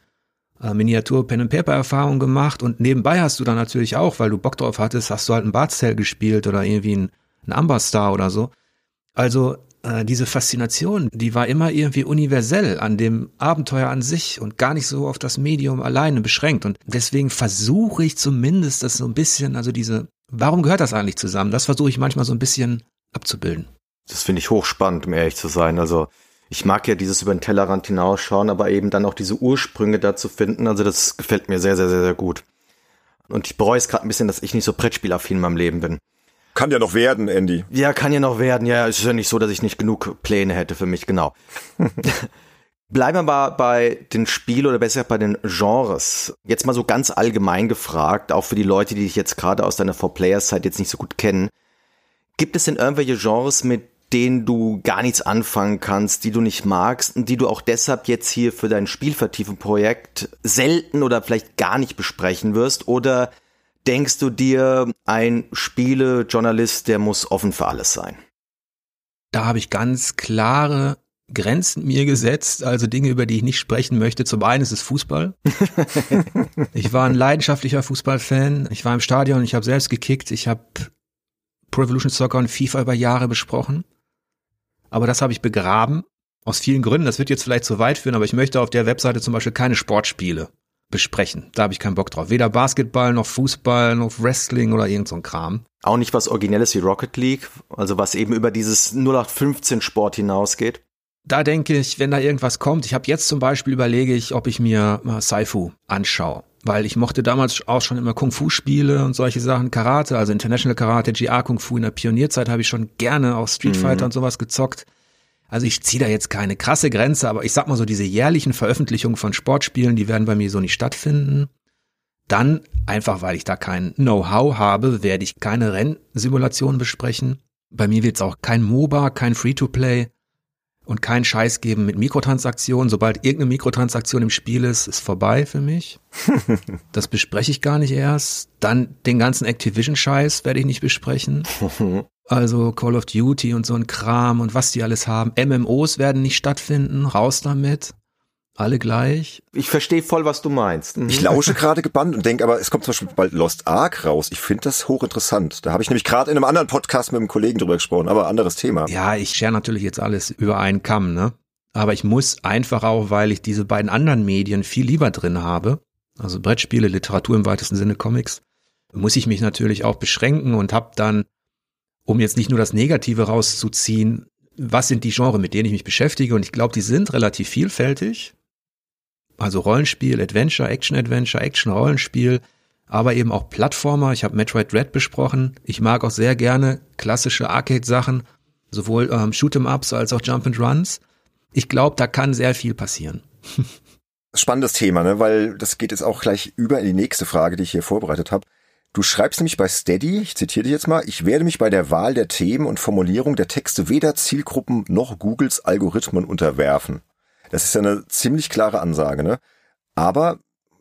äh, Miniatur Pen and Paper Erfahrungen gemacht und nebenbei hast du dann natürlich auch, weil du Bock drauf hattest, hast du halt ein Bartstell gespielt oder irgendwie ein, ein Amber Star oder so. Also äh, diese Faszination, die war immer irgendwie universell an dem Abenteuer an sich und gar nicht so auf das Medium alleine beschränkt. Und deswegen versuche ich zumindest das so ein bisschen, also diese, warum gehört das eigentlich zusammen? Das versuche ich manchmal so ein bisschen abzubilden. Das finde ich hochspannend, um ehrlich zu sein. Also ich mag ja dieses über den Tellerrand hinausschauen, aber eben dann auch diese Ursprünge da zu finden. Also das gefällt mir sehr, sehr, sehr, sehr gut. Und ich bereue es gerade ein bisschen, dass ich nicht so Brettspielaffin in meinem Leben bin. Kann ja noch werden, Andy. Ja, kann ja noch werden. Ja, es ist ja nicht so, dass ich nicht genug Pläne hätte für mich, genau. *laughs* Bleiben wir mal bei den Spielen oder besser bei den Genres. Jetzt mal so ganz allgemein gefragt, auch für die Leute, die dich jetzt gerade aus deiner Four-Players-Zeit jetzt nicht so gut kennen. Gibt es denn irgendwelche Genres, mit denen du gar nichts anfangen kannst, die du nicht magst und die du auch deshalb jetzt hier für dein Spielvertiefung-Projekt selten oder vielleicht gar nicht besprechen wirst? Oder denkst du dir, ein Spielejournalist, der muss offen für alles sein? Da habe ich ganz klare Grenzen mir gesetzt, also Dinge, über die ich nicht sprechen möchte. Zum einen ist es Fußball. *laughs* ich war ein leidenschaftlicher Fußballfan. Ich war im Stadion, ich habe selbst gekickt, ich habe Pro Evolution Soccer und FIFA über Jahre besprochen. Aber das habe ich begraben. Aus vielen Gründen. Das wird jetzt vielleicht zu weit führen, aber ich möchte auf der Webseite zum Beispiel keine Sportspiele besprechen. Da habe ich keinen Bock drauf. Weder Basketball noch Fußball noch Wrestling oder irgend so ein Kram. Auch nicht was Originelles wie Rocket League, also was eben über dieses 0815 Sport hinausgeht. Da denke ich, wenn da irgendwas kommt, ich habe jetzt zum Beispiel überlege ich, ob ich mir mal Saifu anschaue. Weil ich mochte damals auch schon immer Kung-Fu-Spiele und solche Sachen, Karate, also International Karate, GR Kung-Fu in der Pionierzeit habe ich schon gerne auch Street Fighter mhm. und sowas gezockt. Also ich ziehe da jetzt keine krasse Grenze, aber ich sag mal so, diese jährlichen Veröffentlichungen von Sportspielen, die werden bei mir so nicht stattfinden. Dann, einfach weil ich da kein Know-how habe, werde ich keine Rennsimulation besprechen. Bei mir wird es auch kein MOBA, kein Free-to-Play und kein Scheiß geben mit Mikrotransaktionen. Sobald irgendeine Mikrotransaktion im Spiel ist, ist vorbei für mich. *laughs* das bespreche ich gar nicht erst. Dann den ganzen Activision-Scheiß werde ich nicht besprechen. *laughs* Also Call of Duty und so ein Kram und was die alles haben. MMOs werden nicht stattfinden, raus damit. Alle gleich. Ich verstehe voll, was du meinst. Mhm. Ich lausche gerade gebannt und denke, aber es kommt zum Beispiel bald Lost Ark raus. Ich finde das hochinteressant. Da habe ich nämlich gerade in einem anderen Podcast mit einem Kollegen drüber gesprochen, aber anderes Thema. Ja, ich share natürlich jetzt alles über einen Kamm, ne? Aber ich muss einfach auch, weil ich diese beiden anderen Medien viel lieber drin habe, also Brettspiele, Literatur im weitesten Sinne, Comics, muss ich mich natürlich auch beschränken und habe dann um jetzt nicht nur das Negative rauszuziehen, was sind die Genre, mit denen ich mich beschäftige? Und ich glaube, die sind relativ vielfältig. Also Rollenspiel, Adventure, Action-Adventure, Action-Rollenspiel, aber eben auch Plattformer. Ich habe Metroid Dread besprochen. Ich mag auch sehr gerne klassische Arcade-Sachen, sowohl ähm, Shoot'em-Ups als auch Jump-and-Runs. Ich glaube, da kann sehr viel passieren. *laughs* Spannendes Thema, ne? weil das geht jetzt auch gleich über in die nächste Frage, die ich hier vorbereitet habe. Du schreibst nämlich bei Steady, ich zitiere dich jetzt mal, ich werde mich bei der Wahl der Themen und Formulierung der Texte weder Zielgruppen noch Googles Algorithmen unterwerfen. Das ist ja eine ziemlich klare Ansage, ne? Aber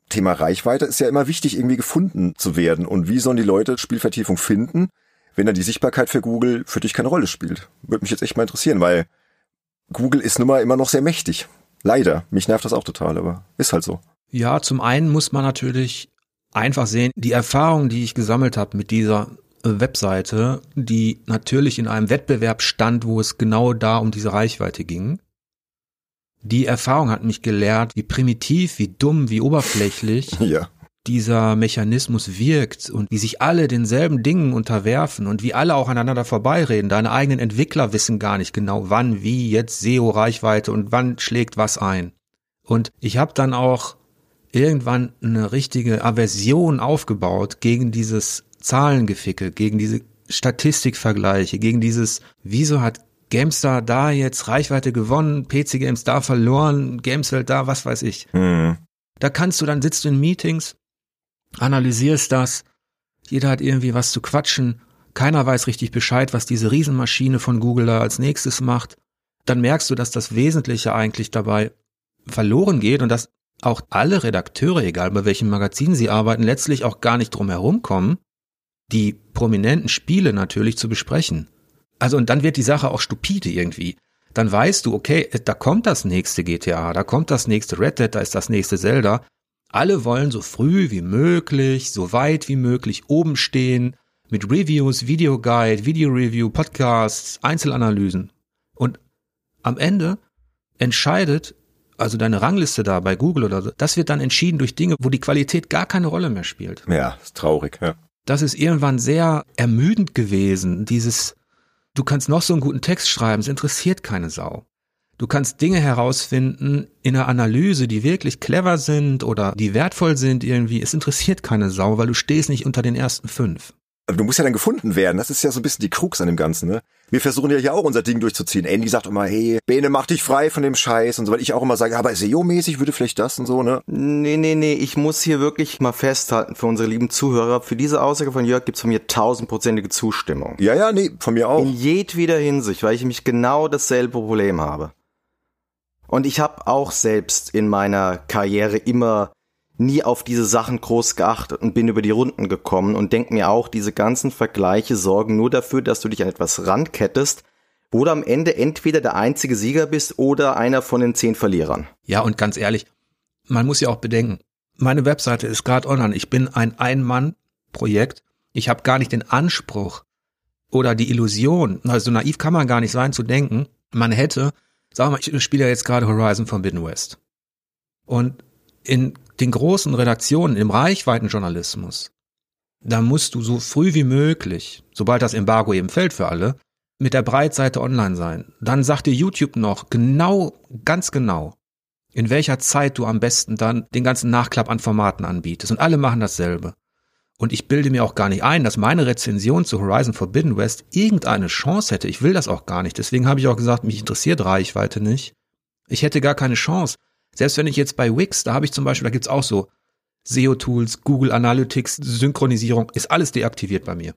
Thema Reichweite ist ja immer wichtig, irgendwie gefunden zu werden. Und wie sollen die Leute Spielvertiefung finden, wenn dann die Sichtbarkeit für Google für dich keine Rolle spielt? Würde mich jetzt echt mal interessieren, weil Google ist nun mal immer noch sehr mächtig. Leider. Mich nervt das auch total, aber ist halt so. Ja, zum einen muss man natürlich einfach sehen, die Erfahrung, die ich gesammelt habe mit dieser äh, Webseite, die natürlich in einem Wettbewerb stand, wo es genau da um diese Reichweite ging. Die Erfahrung hat mich gelehrt, wie primitiv, wie dumm, wie oberflächlich *laughs* ja. dieser Mechanismus wirkt und wie sich alle denselben Dingen unterwerfen und wie alle auch aneinander vorbeireden. Deine eigenen Entwickler wissen gar nicht genau, wann, wie jetzt SEO-Reichweite und wann schlägt was ein. Und ich habe dann auch irgendwann eine richtige Aversion aufgebaut gegen dieses Zahlengeficke, gegen diese Statistikvergleiche, gegen dieses, wieso hat GameStar da jetzt Reichweite gewonnen, PC Games da verloren, Gameswelt da, was weiß ich. Mhm. Da kannst du, dann sitzt du in Meetings, analysierst das, jeder hat irgendwie was zu quatschen, keiner weiß richtig Bescheid, was diese Riesenmaschine von Google da als nächstes macht. Dann merkst du, dass das Wesentliche eigentlich dabei verloren geht und dass auch alle Redakteure, egal bei welchem Magazin sie arbeiten, letztlich auch gar nicht drum herum kommen, die prominenten Spiele natürlich zu besprechen. Also und dann wird die Sache auch stupide irgendwie. Dann weißt du, okay, da kommt das nächste GTA, da kommt das nächste Red Dead, da ist das nächste Zelda. Alle wollen so früh wie möglich, so weit wie möglich oben stehen, mit Reviews, Videoguide, Video-Review, Podcasts, Einzelanalysen. Und am Ende entscheidet, also deine Rangliste da bei Google oder so, das wird dann entschieden durch Dinge, wo die Qualität gar keine Rolle mehr spielt. Ja, ist traurig, ja. Das ist irgendwann sehr ermüdend gewesen, dieses Du kannst noch so einen guten Text schreiben, es interessiert keine Sau. Du kannst Dinge herausfinden in einer Analyse, die wirklich clever sind oder die wertvoll sind irgendwie. Es interessiert keine Sau, weil du stehst nicht unter den ersten fünf. Aber du musst ja dann gefunden werden. Das ist ja so ein bisschen die Krux an dem Ganzen, ne? Wir versuchen ja hier auch unser Ding durchzuziehen. Andy sagt immer, hey, Bene, mach dich frei von dem Scheiß und so, weil ich auch immer sage, aber SEO-mäßig würde vielleicht das und so, ne? Nee, nee, nee, ich muss hier wirklich mal festhalten für unsere lieben Zuhörer, für diese Aussage von Jörg gibt's von mir tausendprozentige Zustimmung. Ja, ja, nee, von mir auch. In jedweder Hinsicht, weil ich mich genau dasselbe Problem habe. Und ich habe auch selbst in meiner Karriere immer nie auf diese Sachen groß geachtet und bin über die Runden gekommen und denk mir auch, diese ganzen Vergleiche sorgen nur dafür, dass du dich an etwas rankettest, wo du am Ende entweder der einzige Sieger bist oder einer von den zehn Verlierern. Ja, und ganz ehrlich, man muss ja auch bedenken, meine Webseite ist gerade online. Ich bin ein Ein-Mann-Projekt. Ich habe gar nicht den Anspruch oder die Illusion, also naiv kann man gar nicht sein zu denken, man hätte, sagen wir mal, ich spiele ja jetzt gerade Horizon von West. Und in den großen Redaktionen im Reichweitenjournalismus, da musst du so früh wie möglich, sobald das Embargo eben fällt für alle, mit der Breitseite online sein. Dann sagt dir YouTube noch genau, ganz genau, in welcher Zeit du am besten dann den ganzen Nachklapp an Formaten anbietest. Und alle machen dasselbe. Und ich bilde mir auch gar nicht ein, dass meine Rezension zu Horizon Forbidden West irgendeine Chance hätte. Ich will das auch gar nicht. Deswegen habe ich auch gesagt, mich interessiert Reichweite nicht. Ich hätte gar keine Chance. Selbst wenn ich jetzt bei Wix, da habe ich zum Beispiel, da gibt's auch so SEO-Tools, Google Analytics, Synchronisierung, ist alles deaktiviert bei mir.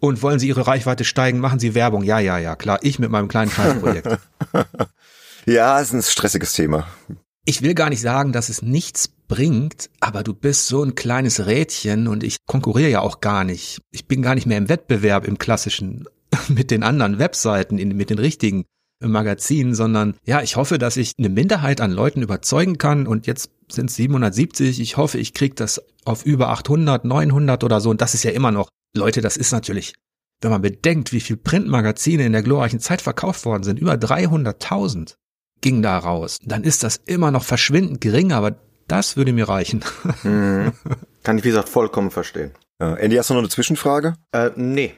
Und wollen Sie Ihre Reichweite steigen, machen Sie Werbung. Ja, ja, ja, klar. Ich mit meinem kleinen Scheißprojekt. *laughs* ja, ist ein stressiges Thema. Ich will gar nicht sagen, dass es nichts bringt, aber du bist so ein kleines Rädchen und ich konkurriere ja auch gar nicht. Ich bin gar nicht mehr im Wettbewerb im klassischen *laughs* mit den anderen Webseiten, mit den richtigen Magazin, sondern ja, ich hoffe, dass ich eine Minderheit an Leuten überzeugen kann und jetzt sind es 770. Ich hoffe, ich kriege das auf über 800, 900 oder so und das ist ja immer noch, Leute, das ist natürlich, wenn man bedenkt, wie viel Printmagazine in der glorreichen Zeit verkauft worden sind, über 300.000 ging da raus, dann ist das immer noch verschwindend gering, aber das würde mir reichen. Mhm. *laughs* Kann ich, wie gesagt, vollkommen verstehen. Ja, Andy, hast du noch eine Zwischenfrage? Äh, nee.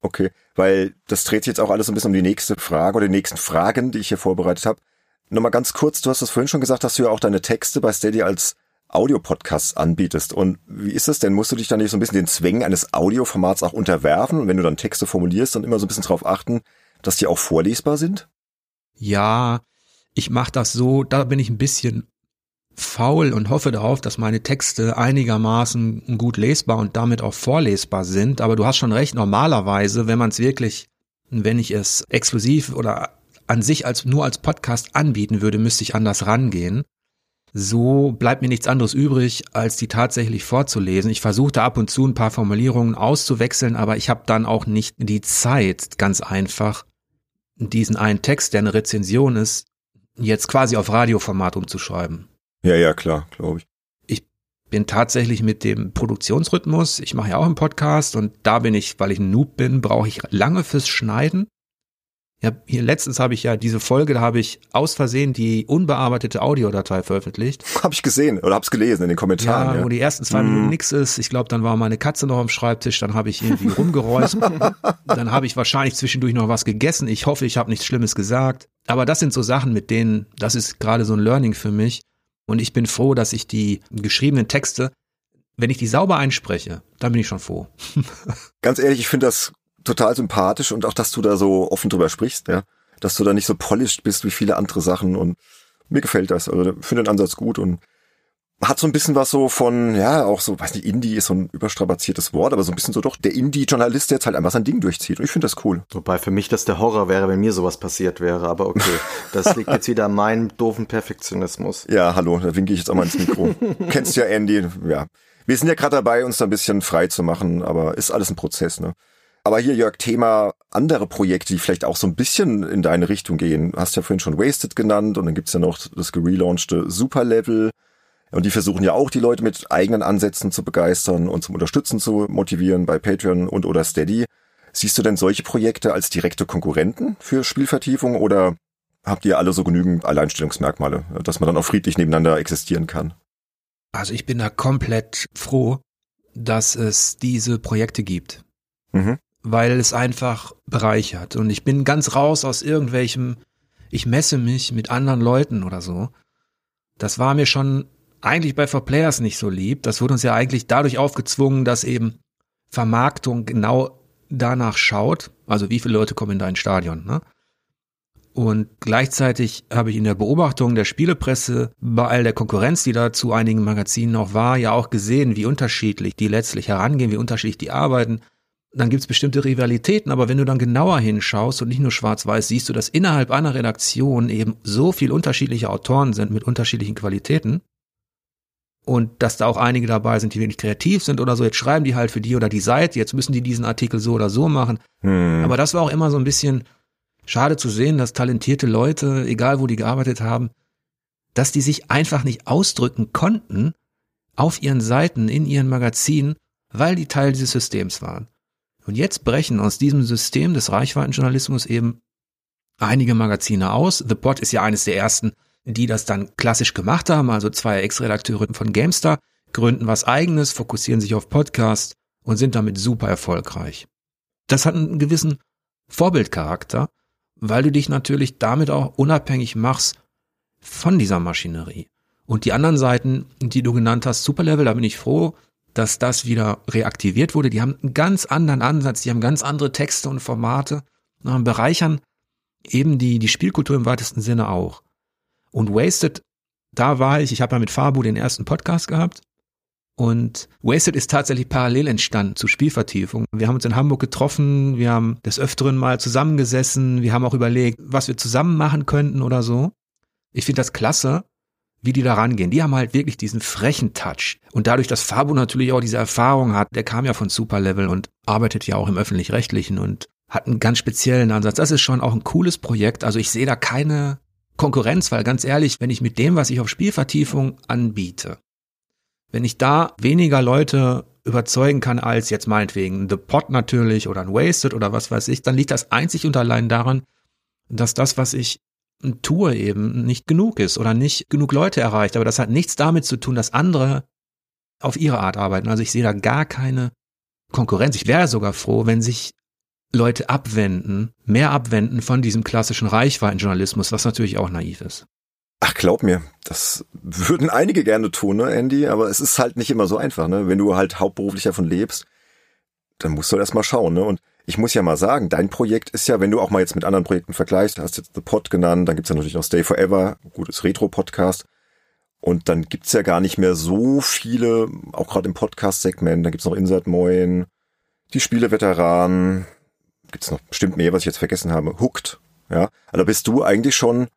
Okay, weil das dreht sich jetzt auch alles ein bisschen um die nächste Frage oder die nächsten Fragen, die ich hier vorbereitet habe. Nochmal ganz kurz, du hast das vorhin schon gesagt, dass du ja auch deine Texte bei Steady als Audiopodcasts anbietest. Und wie ist das denn? Musst du dich dann nicht so ein bisschen den Zwängen eines Audioformats auch unterwerfen? Und wenn du dann Texte formulierst, dann immer so ein bisschen darauf achten, dass die auch vorlesbar sind? Ja, ich mache das so, da bin ich ein bisschen faul und hoffe darauf, dass meine Texte einigermaßen gut lesbar und damit auch vorlesbar sind. Aber du hast schon recht, normalerweise, wenn man es wirklich, wenn ich es exklusiv oder an sich als nur als Podcast anbieten würde, müsste ich anders rangehen. So bleibt mir nichts anderes übrig, als die tatsächlich vorzulesen. Ich versuchte ab und zu ein paar Formulierungen auszuwechseln, aber ich habe dann auch nicht die Zeit, ganz einfach, diesen einen Text, der eine Rezension ist, jetzt quasi auf Radioformat umzuschreiben. Ja, ja, klar, glaube ich. Ich bin tatsächlich mit dem Produktionsrhythmus, ich mache ja auch einen Podcast und da bin ich, weil ich ein Noob bin, brauche ich lange fürs Schneiden. Ja, hier letztens habe ich ja diese Folge, da habe ich aus Versehen die unbearbeitete Audiodatei veröffentlicht. *laughs* Habe ich gesehen oder hab's gelesen in den Kommentaren. Ja, ja. wo die ersten zwei Minuten mm. nix ist. Ich glaube, dann war meine Katze noch am Schreibtisch, dann habe ich irgendwie rumgeräuspert. *laughs* dann habe ich wahrscheinlich zwischendurch noch was gegessen. Ich hoffe, ich habe nichts Schlimmes gesagt. Aber das sind so Sachen, mit denen, das ist gerade so ein Learning für mich Und ich bin froh, dass ich die geschriebenen Texte, wenn ich die sauber einspreche, dann bin ich schon froh. *laughs* Ganz ehrlich, ich finde das total sympathisch und auch, dass du da so offen drüber sprichst, ja. Dass du da nicht so polished bist wie viele andere Sachen und mir gefällt das. Also finde den Ansatz gut und hat so ein bisschen was so von, ja, auch so, weiß nicht, Indie ist so ein überstrapaziertes Wort, aber so ein bisschen so doch der Indie-Journalist, der jetzt halt einfach sein Ding durchzieht. Und ich finde das cool. Wobei für mich das der Horror wäre, wenn mir sowas passiert wäre, aber okay. *laughs* Das liegt jetzt wieder an meinem doofen Perfektionismus. Ja, hallo, da winke ich jetzt auch mal ins Mikro. *laughs* Kennst ja Andy, ja. Wir sind ja gerade dabei, uns da ein bisschen frei zu machen, aber ist alles ein Prozess, ne? Aber hier, Jörg, Thema andere Projekte, die vielleicht auch so ein bisschen in deine Richtung gehen. Du hast ja vorhin schon Wasted genannt und dann gibt's ja noch das gelaunchte Superlevel. Und die versuchen ja auch, die Leute mit eigenen Ansätzen zu begeistern und zum Unterstützen zu motivieren bei Patreon und oder Steady. Siehst du denn solche Projekte als direkte Konkurrenten für Spielvertiefung oder habt ihr alle so genügend Alleinstellungsmerkmale, dass man dann auch friedlich nebeneinander existieren kann? Also ich bin da komplett froh, dass es diese Projekte gibt. Mhm weil es einfach bereichert. Und ich bin ganz raus aus irgendwelchem, ich messe mich mit anderen Leuten oder so. Das war mir schon eigentlich bei For Players nicht so lieb. Das wurde uns ja eigentlich dadurch aufgezwungen, dass eben Vermarktung genau danach schaut. Also wie viele Leute kommen in dein Stadion, ne? Und gleichzeitig habe ich in der Beobachtung der Spielepresse bei all der Konkurrenz, die da zu einigen Magazinen noch war, ja auch gesehen, wie unterschiedlich die letztlich herangehen, wie unterschiedlich die arbeiten dann gibt's bestimmte Rivalitäten, aber wenn du dann genauer hinschaust und nicht nur schwarz-weiß, siehst du, dass innerhalb einer Redaktion eben so viel unterschiedliche Autoren sind mit unterschiedlichen Qualitäten und dass da auch einige dabei sind, die wirklich kreativ sind oder so. Jetzt schreiben die halt für die oder die Seite, jetzt müssen die diesen Artikel so oder so machen. Hm. Aber das war auch immer so ein bisschen schade zu sehen, dass talentierte Leute, egal wo die gearbeitet haben, dass die sich einfach nicht ausdrücken konnten auf ihren Seiten, in ihren Magazinen, weil die Teil dieses Systems waren. Und jetzt brechen aus diesem System des Reichweitenjournalismus eben einige Magazine aus. The Pot ist ja eines der ersten, die das dann klassisch gemacht haben. Also zwei Ex-Redakteure von GameStar gründen was eigenes, fokussieren sich auf Podcast und sind damit super erfolgreich. Das hat einen gewissen Vorbildcharakter, weil du dich natürlich damit auch unabhängig machst von dieser Maschinerie. Und die anderen Seiten, die du genannt hast, Superlevel, da bin ich froh, dass das wieder reaktiviert wurde. Die haben einen ganz anderen Ansatz, die haben ganz andere Texte und Formate, und bereichern eben die, die Spielkultur im weitesten Sinne auch. Und Wasted, da war ich, ich habe ja mit Fabu den ersten Podcast gehabt. Und Wasted ist tatsächlich parallel entstanden zu Spielvertiefung. Wir haben uns in Hamburg getroffen, wir haben des Öfteren mal zusammengesessen, wir haben auch überlegt, was wir zusammen machen könnten oder so. Ich finde das klasse, wie die da rangehen. Die haben halt wirklich diesen frechen Touch. Und dadurch, dass Fabu natürlich auch diese Erfahrung hat, der kam ja von Superlevel und arbeitet ja auch im öffentlich-rechtlichen und hat einen ganz speziellen Ansatz. Das ist schon auch ein cooles Projekt. Also ich sehe da keine Konkurrenz, weil ganz ehrlich, wenn ich mit dem, was ich auf Spielvertiefung anbiete, wenn ich da weniger Leute überzeugen kann als jetzt meinetwegen The Pot natürlich oder ein Wasted oder was weiß ich, dann liegt das einzig und allein daran, dass das, was ich Tour eben nicht genug ist oder nicht genug Leute erreicht. Aber das hat nichts damit zu tun, dass andere auf ihre Art arbeiten. Also ich sehe da gar keine Konkurrenz. Ich wäre sogar froh, wenn sich Leute abwenden, mehr abwenden von diesem klassischen Reichweitenjournalismus, was natürlich auch naiv ist. Ach, glaub mir, das würden einige gerne tun, ne, Andy, aber es ist halt nicht immer so einfach, ne? Wenn du halt hauptberuflich davon lebst, dann musst du halt erst mal schauen, ne? Und ich muss ja mal sagen, dein Projekt ist ja, wenn du auch mal jetzt mit anderen Projekten vergleichst, hast jetzt The Pod genannt, dann gibt's ja natürlich noch Stay Forever, gutes Retro-Podcast. Und dann gibt's ja gar nicht mehr so viele, auch gerade im Podcast-Segment, da gibt's noch Insert Moin, die Spieleveteranen, gibt's noch bestimmt mehr, was ich jetzt vergessen habe, Hooked, ja. Also bist du eigentlich schon,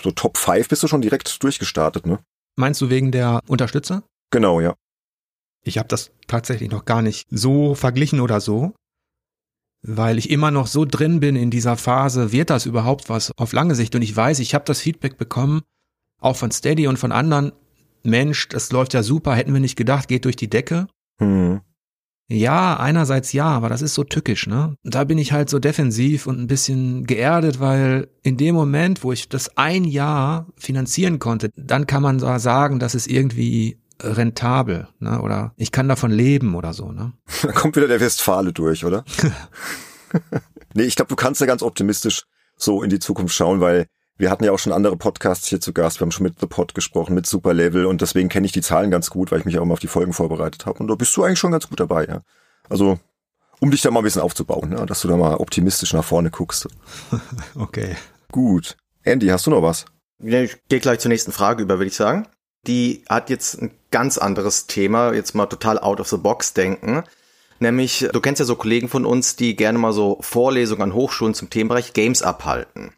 so Top 5 bist du schon direkt durchgestartet, ne? Meinst du wegen der Unterstützer? Genau, ja. Ich habe das tatsächlich noch gar nicht so verglichen oder so weil ich immer noch so drin bin in dieser Phase, wird das überhaupt was auf lange Sicht? Und ich weiß, ich habe das Feedback bekommen, auch von Steady und von anderen, Mensch, das läuft ja super, hätten wir nicht gedacht, geht durch die Decke. Hm. Ja, einerseits ja, aber das ist so tückisch, ne? Da bin ich halt so defensiv und ein bisschen geerdet, weil in dem Moment, wo ich das ein Jahr finanzieren konnte, dann kann man sagen, dass es irgendwie rentabel, ne? Oder ich kann davon leben oder so, ne? *laughs* Da kommt wieder der Westfale durch, oder? *laughs* *laughs* nee, ich glaube, du kannst ja ganz optimistisch so in die Zukunft schauen, weil Wir hatten ja auch schon andere Podcasts hier zu Gast. Wir haben schon mit The Pod gesprochen, mit Superlevel und deswegen kenne ich die Zahlen ganz gut, weil ich mich auch immer auf die Folgen vorbereitet habe. Und da bist du eigentlich schon ganz gut dabei, ja. Also, um dich da mal ein bisschen aufzubauen, ja, dass du da mal optimistisch nach vorne guckst. *laughs* okay. Gut. Andy, hast du noch was? Ich gehe gleich zur nächsten Frage über, würde ich sagen. Die hat jetzt ein ganz anderes Thema, jetzt mal total out of the box denken. Nämlich, du kennst ja so Kollegen von uns, die gerne mal so Vorlesungen an Hochschulen zum Themenbereich Games abhalten.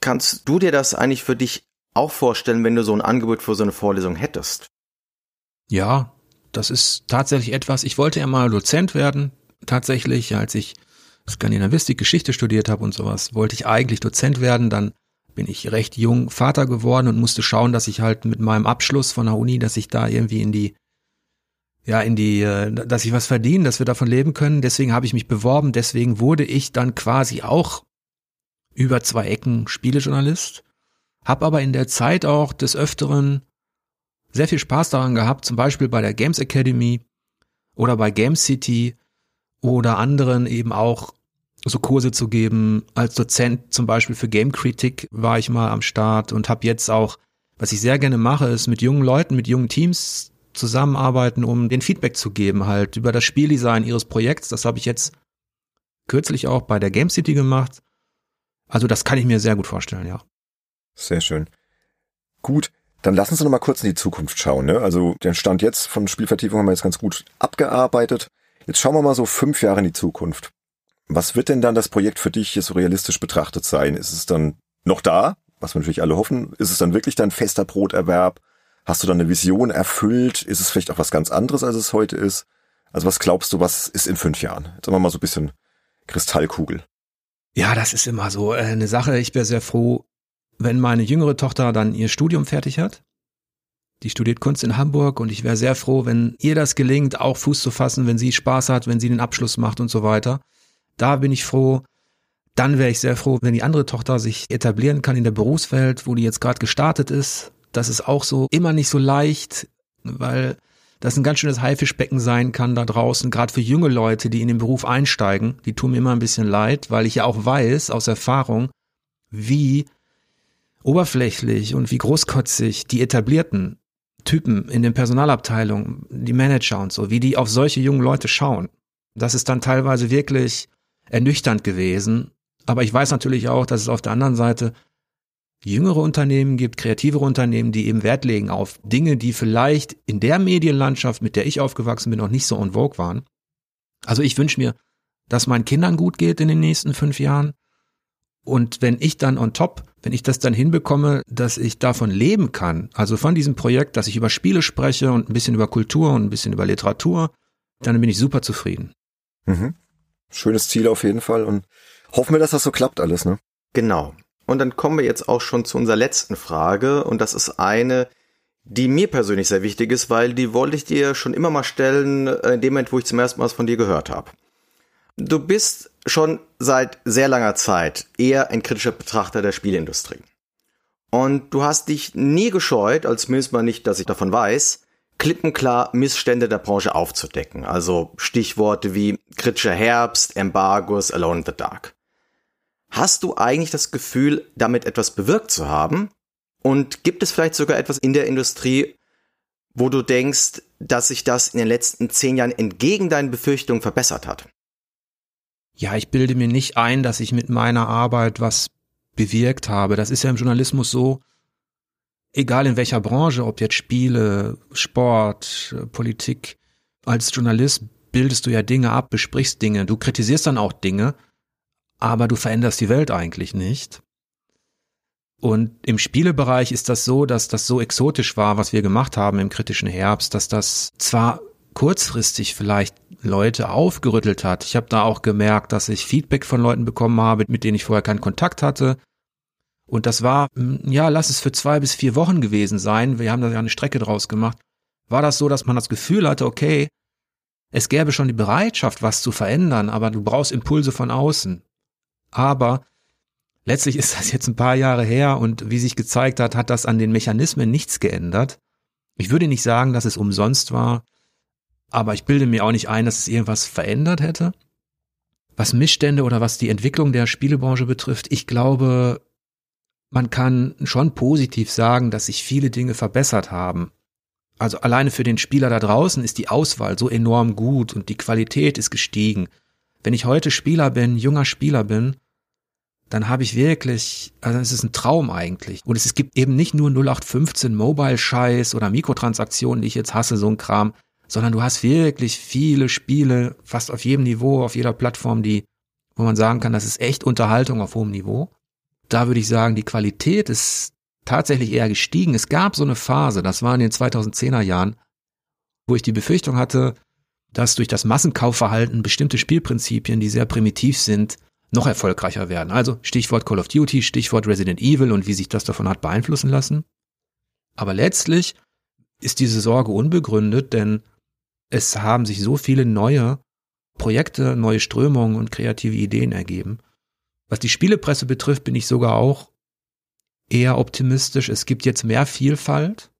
Kannst du dir das eigentlich für dich auch vorstellen, wenn du so ein Angebot für so eine Vorlesung hättest? Ja, das ist tatsächlich etwas. Ich wollte ja mal Dozent werden. Tatsächlich, als ich Skandinavistik, Geschichte studiert habe und sowas, wollte ich eigentlich Dozent werden. Dann bin ich recht jung Vater geworden und musste schauen, dass ich halt mit meinem Abschluss von der Uni, dass ich da irgendwie in die ja, in die, äh, dass ich was verdiene, dass wir davon leben können. Deswegen habe ich mich beworben. Deswegen wurde ich dann quasi auch über zwei Ecken Spielejournalist. Hab aber in der Zeit auch des Öfteren sehr viel Spaß daran gehabt, zum Beispiel bei der Games Academy oder bei Game City oder anderen eben auch so Kurse zu geben. Als Dozent zum Beispiel für Game Critic war ich mal am Start und habe jetzt auch, was ich sehr gerne mache, ist mit jungen Leuten, mit jungen Teams zusammenarbeiten, um den Feedback zu geben, halt über das Spieldesign ihres Projekts. Das habe ich jetzt kürzlich auch bei der Game City gemacht. Also das kann ich mir sehr gut vorstellen, ja. Sehr schön. Gut, dann lass uns noch mal kurz in die Zukunft schauen. Ne? Also den Stand jetzt von Spielvertiefung haben wir jetzt ganz gut abgearbeitet. Jetzt schauen wir mal so fünf Jahre in die Zukunft. Was wird denn dann das Projekt für dich hier so realistisch betrachtet sein? Ist es dann noch da, was wir natürlich alle hoffen? Ist es dann wirklich dein fester Broterwerb? Hast du dann eine Vision erfüllt? Ist es vielleicht auch was ganz anderes, als es heute ist? Also was glaubst du, was ist in fünf Jahren? Jetzt haben wir mal so ein bisschen Kristallkugel. Ja, das ist immer so äh, eine Sache. Ich wäre sehr froh, wenn meine jüngere Tochter dann ihr Studium fertig hat. Die studiert Kunst in Hamburg und ich wäre sehr froh, wenn ihr das gelingt, auch Fuß zu fassen, wenn sie Spaß hat, wenn sie den Abschluss macht und so weiter. Da bin ich froh. Dann wäre ich sehr froh, wenn die andere Tochter sich etablieren kann in der Berufswelt, wo die jetzt gerade gestartet ist. Das ist auch so immer nicht so leicht, weil das ein ganz schönes Haifischbecken sein kann da draußen, gerade für junge Leute, die in den Beruf einsteigen. Die tun mir immer ein bisschen leid, weil ich ja auch weiß aus Erfahrung, wie oberflächlich und wie großkotzig die etablierten Typen in den Personalabteilungen, die Manager und so, wie die auf solche jungen Leute schauen. Das ist dann teilweise wirklich ernüchternd gewesen. Aber ich weiß natürlich auch, dass es auf der anderen Seite jüngere Unternehmen gibt, kreativere Unternehmen, die eben Wert legen auf Dinge, die vielleicht in der Medienlandschaft, mit der ich aufgewachsen bin, noch nicht so en vogue waren. Also ich wünsche mir, dass meinen Kindern gut geht in den nächsten fünf Jahren. Und wenn ich dann on top, wenn ich das dann hinbekomme, dass ich davon leben kann, also von diesem Projekt, dass ich über Spiele spreche und ein bisschen über Kultur und ein bisschen über Literatur, dann bin ich super zufrieden. Mhm. Schönes Ziel auf jeden Fall und hoffen wir, dass das so klappt alles, ne? Genau. Und dann kommen wir jetzt auch schon zu unserer letzten Frage. Und das ist eine, die mir persönlich sehr wichtig ist, weil die wollte ich dir schon immer mal stellen, äh, in dem Moment, wo ich zum ersten Mal was von dir gehört habe. Du bist schon seit sehr langer Zeit eher ein kritischer Betrachter der Spielindustrie. Und du hast dich nie gescheut, als zumindest mal nicht, dass ich davon weiß, klippenklar Missstände der Branche aufzudecken. Also Stichworte wie kritischer Herbst, Embargos, Alone in the Dark. Hast du eigentlich das Gefühl, damit etwas bewirkt zu haben? Und gibt es vielleicht sogar etwas in der Industrie, wo du denkst, dass sich das in den letzten zehn Jahren entgegen deinen Befürchtungen verbessert hat? Ja, ich bilde mir nicht ein, dass ich mit meiner Arbeit was bewirkt habe. Das ist ja im Journalismus so, egal in welcher Branche, ob jetzt Spiele, Sport, Politik, als Journalist bildest du ja Dinge ab, besprichst Dinge, du kritisierst dann auch Dinge aber du veränderst die Welt eigentlich nicht. Und im Spielebereich ist das so, dass das so exotisch war, was wir gemacht haben im kritischen Herbst, dass das zwar kurzfristig vielleicht Leute aufgerüttelt hat. Ich habe da auch gemerkt, dass ich Feedback von Leuten bekommen habe, mit denen ich vorher keinen Kontakt hatte. Und das war, hm, ja, lass es für zwei bis vier Wochen gewesen sein. Wir haben da ja eine Strecke draus gemacht. War das so, dass man das Gefühl hatte, okay, es gäbe schon die Bereitschaft, was zu verändern, aber du brauchst Impulse von außen. Aber letztlich ist das jetzt ein paar Jahre her und wie sich gezeigt hat, hat das an den Mechanismen nichts geändert. Ich würde nicht sagen, dass es umsonst war, aber ich bilde mir auch nicht ein, dass es irgendwas verändert hätte. Was Missstände oder was die Entwicklung der Spielebranche betrifft, ich glaube, man kann schon positiv sagen, dass sich viele Dinge verbessert haben. Also alleine für den Spieler da draußen ist die Auswahl so enorm gut und die Qualität ist gestiegen. Wenn ich heute Spieler bin, junger Spieler bin, dann habe ich wirklich, also es ist ein Traum eigentlich. Und es gibt eben nicht nur 0815 Mobile-Scheiß oder Mikrotransaktionen, die ich jetzt hasse, so ein Kram, sondern du hast wirklich viele Spiele, fast auf jedem Niveau, auf jeder Plattform, die, wo man sagen kann, das ist echt Unterhaltung auf hohem Niveau. Da würde ich sagen, die Qualität ist tatsächlich eher gestiegen. Es gab so eine Phase, das war in den 2010er Jahren, wo ich die Befürchtung hatte, dass durch das Massenkaufverhalten bestimmte Spielprinzipien, die sehr primitiv sind, noch erfolgreicher werden. Also Stichwort Call of Duty, Stichwort Resident Evil und wie sich das davon hat beeinflussen lassen. Aber letztlich ist diese Sorge unbegründet, denn es haben sich so viele neue Projekte, neue Strömungen und kreative Ideen ergeben. Was die Spielepresse betrifft, bin ich sogar auch eher optimistisch. Es gibt jetzt mehr Vielfalt,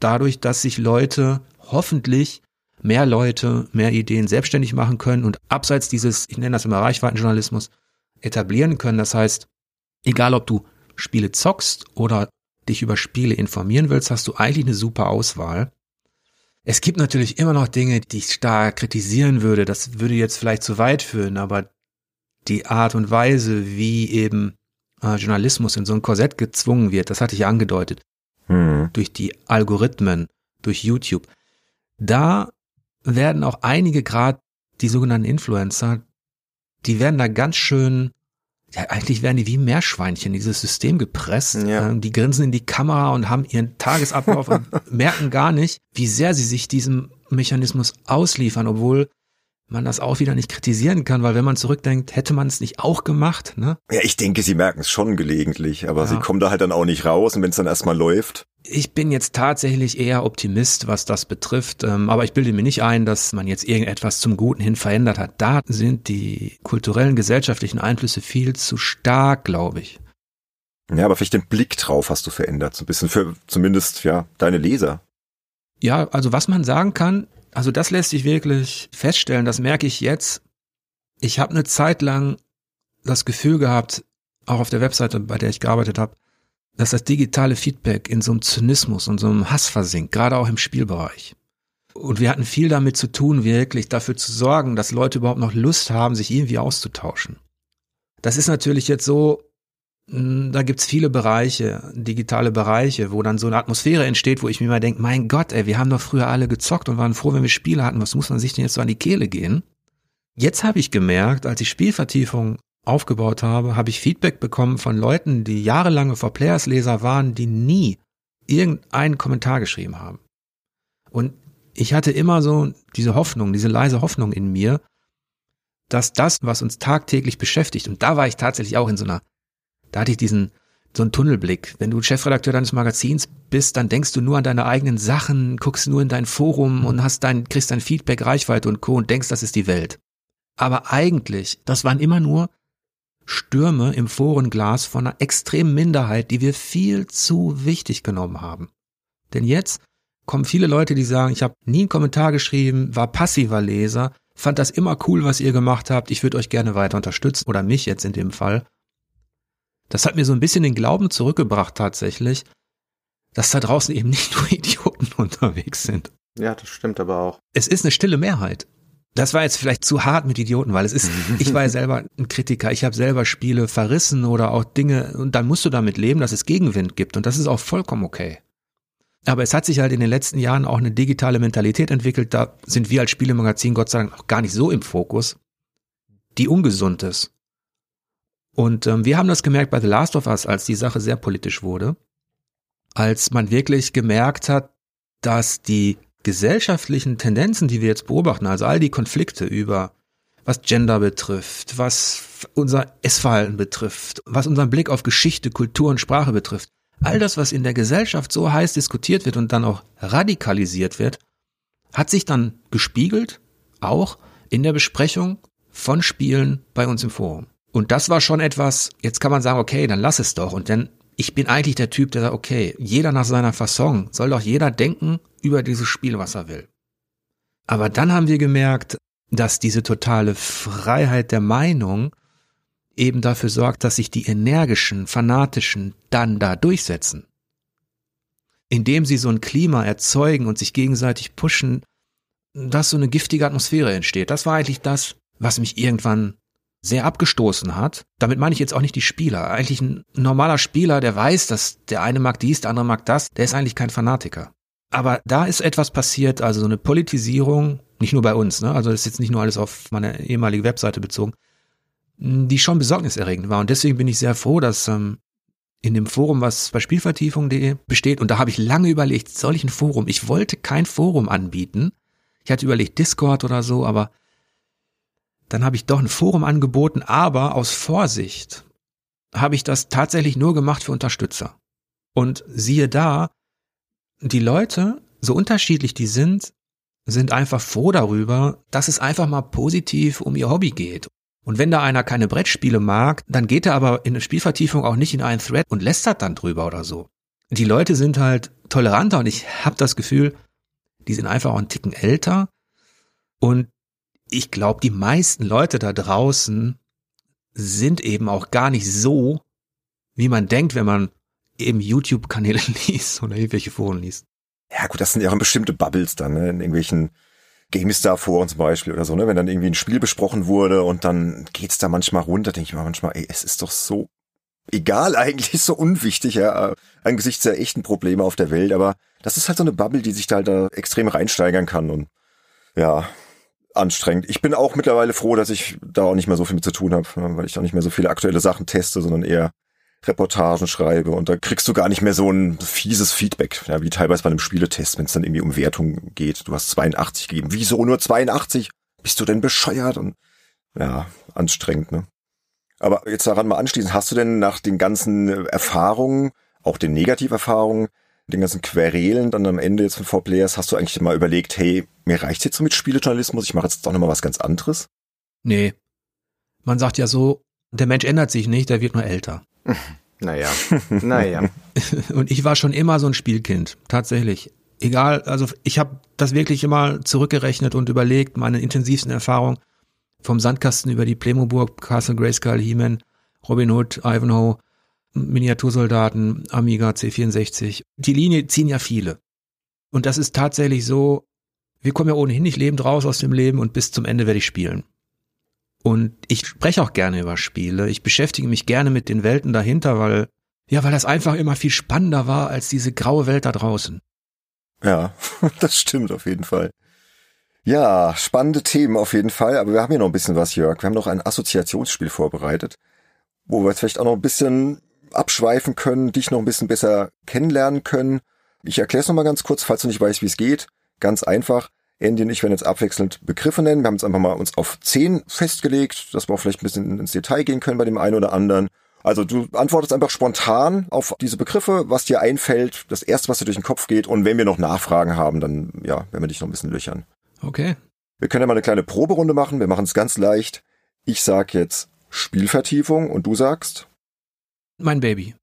dadurch, dass sich Leute hoffentlich mehr Leute, mehr Ideen selbstständig machen können und abseits dieses, ich nenne das immer Reichweitenjournalismus, etablieren können. Das heißt, egal ob du Spiele zockst oder dich über Spiele informieren willst, hast du eigentlich eine super Auswahl. Es gibt natürlich immer noch Dinge, die ich stark kritisieren würde. Das würde jetzt vielleicht zu weit führen, aber die Art und Weise, wie eben äh, Journalismus in so ein Korsett gezwungen wird, das hatte ich angedeutet. Hm. Durch die Algorithmen, durch YouTube. Da werden auch einige gerade die sogenannten Influencer, die werden da ganz schön, ja, eigentlich werden die wie Meerschweinchen in dieses System gepresst. Ja. Ähm, die grinsen in die Kamera und haben ihren Tagesablauf und *laughs* merken gar nicht, wie sehr sie sich diesem Mechanismus ausliefern, obwohl man das auch wieder nicht kritisieren kann, weil wenn man zurückdenkt, hätte man es nicht auch gemacht, ne? Ja, ich denke, sie merken es schon gelegentlich, aber ja. sie kommen da halt dann auch nicht raus und wenn es dann erstmal läuft. Ich bin jetzt tatsächlich eher Optimist, was das betrifft, ähm, aber ich bilde mir nicht ein, dass man jetzt irgendetwas zum Guten hin verändert hat. Da sind die kulturellen, gesellschaftlichen Einflüsse viel zu stark, glaube ich. Ja, aber vielleicht den Blick drauf hast du verändert, so ein bisschen für zumindest ja deine Leser. Ja, also was man sagen kann, also das lässt sich wirklich feststellen, das merke ich jetzt. Ich habe eine Zeit lang das Gefühl gehabt, auch auf der Webseite, bei der ich gearbeitet habe, dass das digitale Feedback in so einem Zynismus und so einem Hass versinkt, gerade auch im Spielbereich. Und wir hatten viel damit zu tun, wirklich dafür zu sorgen, dass Leute überhaupt noch Lust haben, sich irgendwie auszutauschen. Das ist natürlich jetzt so, da gibt's viele Bereiche, digitale Bereiche, wo dann so eine Atmosphäre entsteht, wo ich mir mal denke, mein Gott, ey, wir haben doch früher alle gezockt und waren froh, wenn wir Spiele hatten. Was muss man sich denn jetzt so an die Kehle gehen? Jetzt habe ich gemerkt, als ich Spielvertiefung aufgebaut habe, habe ich Feedback bekommen von Leuten, die jahrelange vor Players Leser waren, die nie irgendeinen Kommentar geschrieben haben. Und ich hatte immer so diese Hoffnung, diese leise Hoffnung in mir, dass das, was uns tagtäglich beschäftigt, und da war ich tatsächlich auch in so einer da hatte ich diesen, so einen Tunnelblick. Wenn du Chefredakteur deines Magazins bist, dann denkst du nur an deine eigenen Sachen, guckst nur in dein Forum und hast dein, kriegst dein Feedback, Reichweite und Co. und denkst, das ist die Welt. Aber eigentlich, das waren immer nur Stürme im Forenglas von einer extremen Minderheit, die wir viel zu wichtig genommen haben. Denn jetzt kommen viele Leute, die sagen, ich habe nie einen Kommentar geschrieben, war passiver Leser, fand das immer cool, was ihr gemacht habt, ich würde euch gerne weiter unterstützen oder mich jetzt in dem Fall. Das hat mir so ein bisschen den Glauben zurückgebracht tatsächlich, dass da draußen eben nicht *laughs* nur Idioten unterwegs sind. Ja, das stimmt aber auch. Es ist eine stille Mehrheit. Das war jetzt vielleicht zu hart mit Idioten, weil es ist, *laughs* ich war ja selber ein Kritiker, ich habe selber Spiele verrissen oder auch Dinge und dann musst du damit leben, dass es Gegenwind gibt und das ist auch vollkommen okay. Aber es hat sich halt in den letzten Jahren auch eine digitale Mentalität entwickelt, da sind wir als Spielemagazin Gott sei Dank auch gar nicht so im Fokus, die ungesund ist. Und ähm, wir haben das gemerkt bei The Last of Us, als die Sache sehr politisch wurde, als man wirklich gemerkt hat, dass die gesellschaftlichen Tendenzen, die wir jetzt beobachten, also all die Konflikte über was Gender betrifft, was unser Essverhalten betrifft, was unseren Blick auf Geschichte, Kultur und Sprache betrifft, all das, was in der Gesellschaft so heiß diskutiert wird und dann auch radikalisiert wird, hat sich dann gespiegelt, auch in der Besprechung von Spielen bei uns im Forum. Und das war schon etwas, jetzt kann man sagen, okay, dann lass es doch. Und dann, ich bin eigentlich der Typ, der sagt, okay, jeder nach seiner Fasson, soll doch jeder denken über dieses Spiel, was er will. Aber dann haben wir gemerkt, dass diese totale Freiheit der Meinung eben dafür sorgt, dass sich die energischen, fanatischen dann da durchsetzen. Indem sie so ein Klima erzeugen und sich gegenseitig pushen, dass so eine giftige Atmosphäre entsteht. Das war eigentlich das, was mich irgendwann sehr abgestoßen hat. Damit meine ich jetzt auch nicht die Spieler. Eigentlich ein normaler Spieler, der weiß, dass der eine mag dies, der andere mag das, der ist eigentlich kein Fanatiker. Aber da ist etwas passiert, also so eine Politisierung, nicht nur bei uns, ne? also das ist jetzt nicht nur alles auf meine ehemalige Webseite bezogen, die schon besorgniserregend war. Und deswegen bin ich sehr froh, dass ähm, in dem Forum, was bei Spielvertiefung.de besteht, und da habe ich lange überlegt, soll ich ein Forum? Ich wollte kein Forum anbieten. Ich hatte überlegt Discord oder so, aber dann habe ich doch ein Forum angeboten, aber aus Vorsicht habe ich das tatsächlich nur gemacht für Unterstützer. Und siehe da, die Leute, so unterschiedlich die sind, sind einfach froh darüber, dass es einfach mal positiv um ihr Hobby geht. Und wenn da einer keine Brettspiele mag, dann geht er aber in eine Spielvertiefung auch nicht in einen Thread und lästert dann drüber oder so. Die Leute sind halt toleranter und ich habe das Gefühl, die sind einfach auch einen Ticken älter und ich glaube, die meisten Leute da draußen sind eben auch gar nicht so, wie man denkt, wenn man eben YouTube-Kanäle *laughs* liest oder irgendwelche Foren liest. Ja gut, das sind ja auch bestimmte Bubbles dann, ne? in irgendwelchen GameStar-Foren zum Beispiel oder so, ne? wenn dann irgendwie ein Spiel besprochen wurde und dann geht's da manchmal runter, denke ich mir manchmal, ey, es ist doch so egal *laughs* eigentlich, so unwichtig, ja, angesichts der echten Probleme auf der Welt, aber das ist halt so eine Bubble, die sich da halt da extrem reinsteigern kann und ja, anstrengend. Ich bin auch mittlerweile froh, dass ich da auch nicht mehr so viel mit zu tun habe, weil ich auch nicht mehr so viele aktuelle Sachen teste, sondern eher Reportagen schreibe und da kriegst du gar nicht mehr so ein fieses Feedback, ja, wie teilweise bei einem Spieletest, wenn es dann irgendwie um Wertung geht. Du hast 82 gegeben. Wieso nur 82? Bist du denn bescheuert? Und ja, anstrengend, ne? Aber jetzt daran mal anschließend, hast du denn nach den ganzen Erfahrungen, auch den Negativerfahrungen, den ganzen Querelen dann am Ende jetzt von Four Players, hast du eigentlich mal überlegt, hey, mir reicht jetzt so mit Spielejournalismus, ich mache jetzt doch nochmal was ganz anderes? Nee. Man sagt ja so, der Mensch ändert sich nicht, der wird nur älter. *laughs* Naja, naja. *laughs* Und ich war schon immer so ein Spielkind, tatsächlich. Egal, also ich habe das wirklich immer zurückgerechnet und überlegt, meine intensivsten Erfahrungen vom Sandkasten über die Playmobil, Castle Grayskull, He-Man, Robin Hood, Ivanhoe, Miniatursoldaten, Amiga C64. Die Linie ziehen ja viele. Und das ist tatsächlich so, wir kommen ja ohnehin nicht lebend raus aus dem Leben und bis zum Ende werde ich spielen. Und ich spreche auch gerne über Spiele. Ich beschäftige mich gerne mit den Welten dahinter, weil, ja, weil das einfach immer viel spannender war als diese graue Welt da draußen. Ja, *laughs* das stimmt auf jeden Fall. Ja, spannende Themen auf jeden Fall, aber wir haben hier noch ein bisschen was, Jörg. Wir haben noch ein Assoziationsspiel vorbereitet, wo wir jetzt vielleicht auch noch ein bisschen abschweifen können, dich noch ein bisschen besser kennenlernen können. Ich erkläre es nochmal ganz kurz, falls du nicht weißt, wie es geht. Ganz einfach. Andy und ich werden jetzt abwechselnd Begriffe nennen. Wir haben jetzt einfach mal uns auf zehn festgelegt, dass wir auch vielleicht ein bisschen ins Detail gehen können bei dem einen oder anderen. Also du antwortest einfach spontan auf diese Begriffe, was dir einfällt, das erste, was dir durch den Kopf geht. Und wenn wir noch Nachfragen haben, dann ja, werden wir dich noch ein bisschen löchern. Okay. Wir können ja mal eine kleine Proberunde machen. Wir machen es ganz leicht. Ich sag jetzt Spielvertiefung und du sagst? Mein Baby.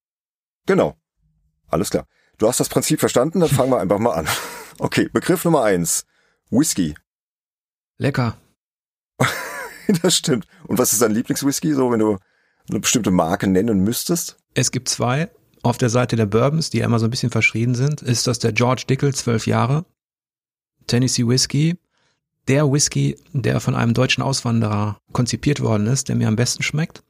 Genau. Alles klar. Du hast das Prinzip verstanden, dann fangen wir einfach mal an. *laughs* Okay, Begriff Nummer eins. Whisky. Lecker. *laughs* das stimmt. Und was ist dein Lieblingswhisky, so wenn du eine bestimmte Marke nennen müsstest? Es gibt zwei. Auf der Seite der Bourbons, die ja immer so ein bisschen verschrien sind, ist das der George Dickel, zwölf Jahre. Tennessee Whisky. Der Whisky, der von einem deutschen Auswanderer konzipiert worden ist, der mir am besten schmeckt.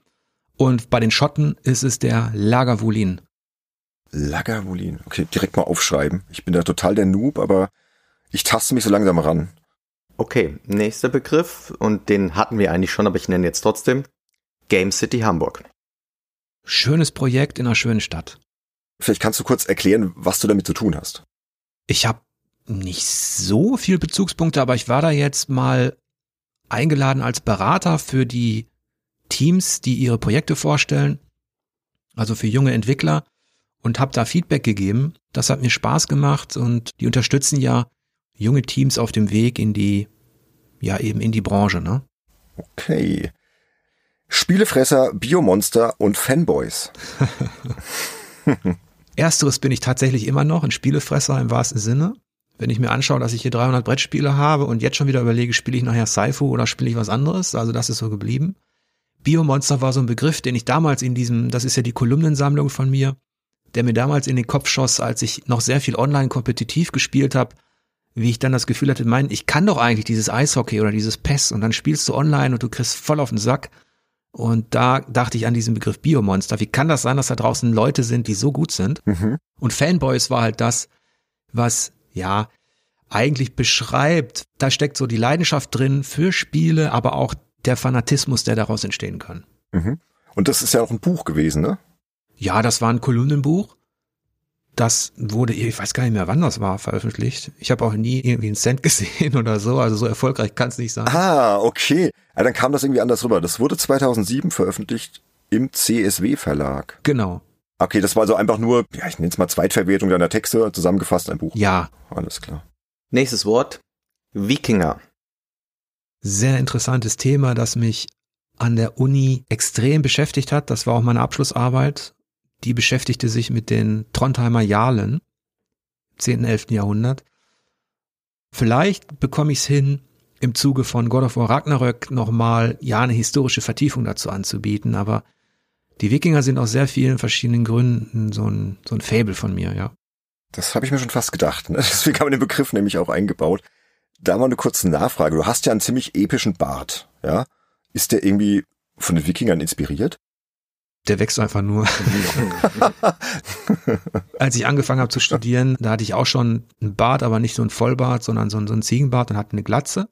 Und bei den Schotten ist es der Lagavulin. Lagavulin. Okay, direkt mal aufschreiben. Ich bin da total der Noob, aber ich taste mich so langsam ran. Okay, nächster Begriff, und den hatten wir eigentlich schon, aber ich nenne jetzt trotzdem Game City Hamburg. Schönes Projekt in einer schönen Stadt. Vielleicht kannst du kurz erklären, was du damit zu tun hast. Ich habe nicht so viel Bezugspunkte, aber ich war da jetzt mal eingeladen als Berater für die Teams, die ihre Projekte vorstellen, also für junge Entwickler und habe da Feedback gegeben. Das hat mir Spaß gemacht und die unterstützen ja junge Teams auf dem Weg in die, ja eben in die Branche, ne? Okay. Spielefresser, Biomonster und Fanboys. *laughs* *laughs* Ersteres bin ich tatsächlich immer noch, ein Spielefresser im wahrsten Sinne. Wenn ich mir anschaue, dass ich hier 300 Brettspiele habe und jetzt schon wieder überlege, spiele ich nachher Saifu oder spiele ich was anderes, also das ist so geblieben. Biomonster war so ein Begriff, den ich damals in diesem, das ist ja die Kolumnensammlung von mir, der mir damals in den Kopf schoss, als ich noch sehr viel online kompetitiv gespielt habe, wie ich dann das Gefühl hatte, mein, ich kann doch eigentlich dieses Eishockey oder dieses PES und dann spielst du online und du kriegst voll auf den Sack. Und da dachte ich an diesen Begriff Biomonster. Wie kann das sein, dass da draußen Leute sind, die so gut sind? Mhm. Und Fanboys war halt das, was, ja, eigentlich beschreibt, da steckt so die Leidenschaft drin für Spiele, aber auch der Fanatismus, der daraus entstehen kann. Mhm. Und das ist ja auch ein Buch gewesen, ne? Ja, das war ein Kolumnenbuch. Das wurde, ich weiß gar nicht mehr, wann das war, veröffentlicht. Ich habe auch nie irgendwie einen Cent *laughs* gesehen oder so, also so erfolgreich kann es nicht sein. Ah, okay. Ja, dann kam das irgendwie anders rüber. Das wurde 2007 veröffentlicht im CSW Verlag. Genau. Okay, das war also einfach nur, ja, ich nenne es mal Zweitverwertung deiner Texte, zusammengefasst ein Buch. Ja. Alles klar. Nächstes Wort. Wikinger. Sehr interessantes Thema, das mich an der Uni extrem beschäftigt hat. Das war auch meine Abschlussarbeit die beschäftigte sich mit den Trondheimer Jarlen, 10., 11. Jahrhundert. Vielleicht bekomme ich es hin, im Zuge von God of War Ragnarök nochmal ja eine historische Vertiefung dazu anzubieten, aber die Wikinger sind aus sehr vielen verschiedenen Gründen so ein, so ein Fable von mir, ja. Das habe ich mir schon fast gedacht. Ne? *laughs* Deswegen haben wir den Begriff nämlich auch eingebaut. Da mal eine kurze Nachfrage. Du hast ja einen ziemlich epischen Bart, ja? Ist der irgendwie von den Wikingern inspiriert? Der wächst einfach nur. *laughs* Als ich angefangen habe zu studieren, da hatte ich auch schon einen Bart, aber nicht so ein Vollbart, sondern so ein, so ein Ziegenbart und hatte eine Glatze.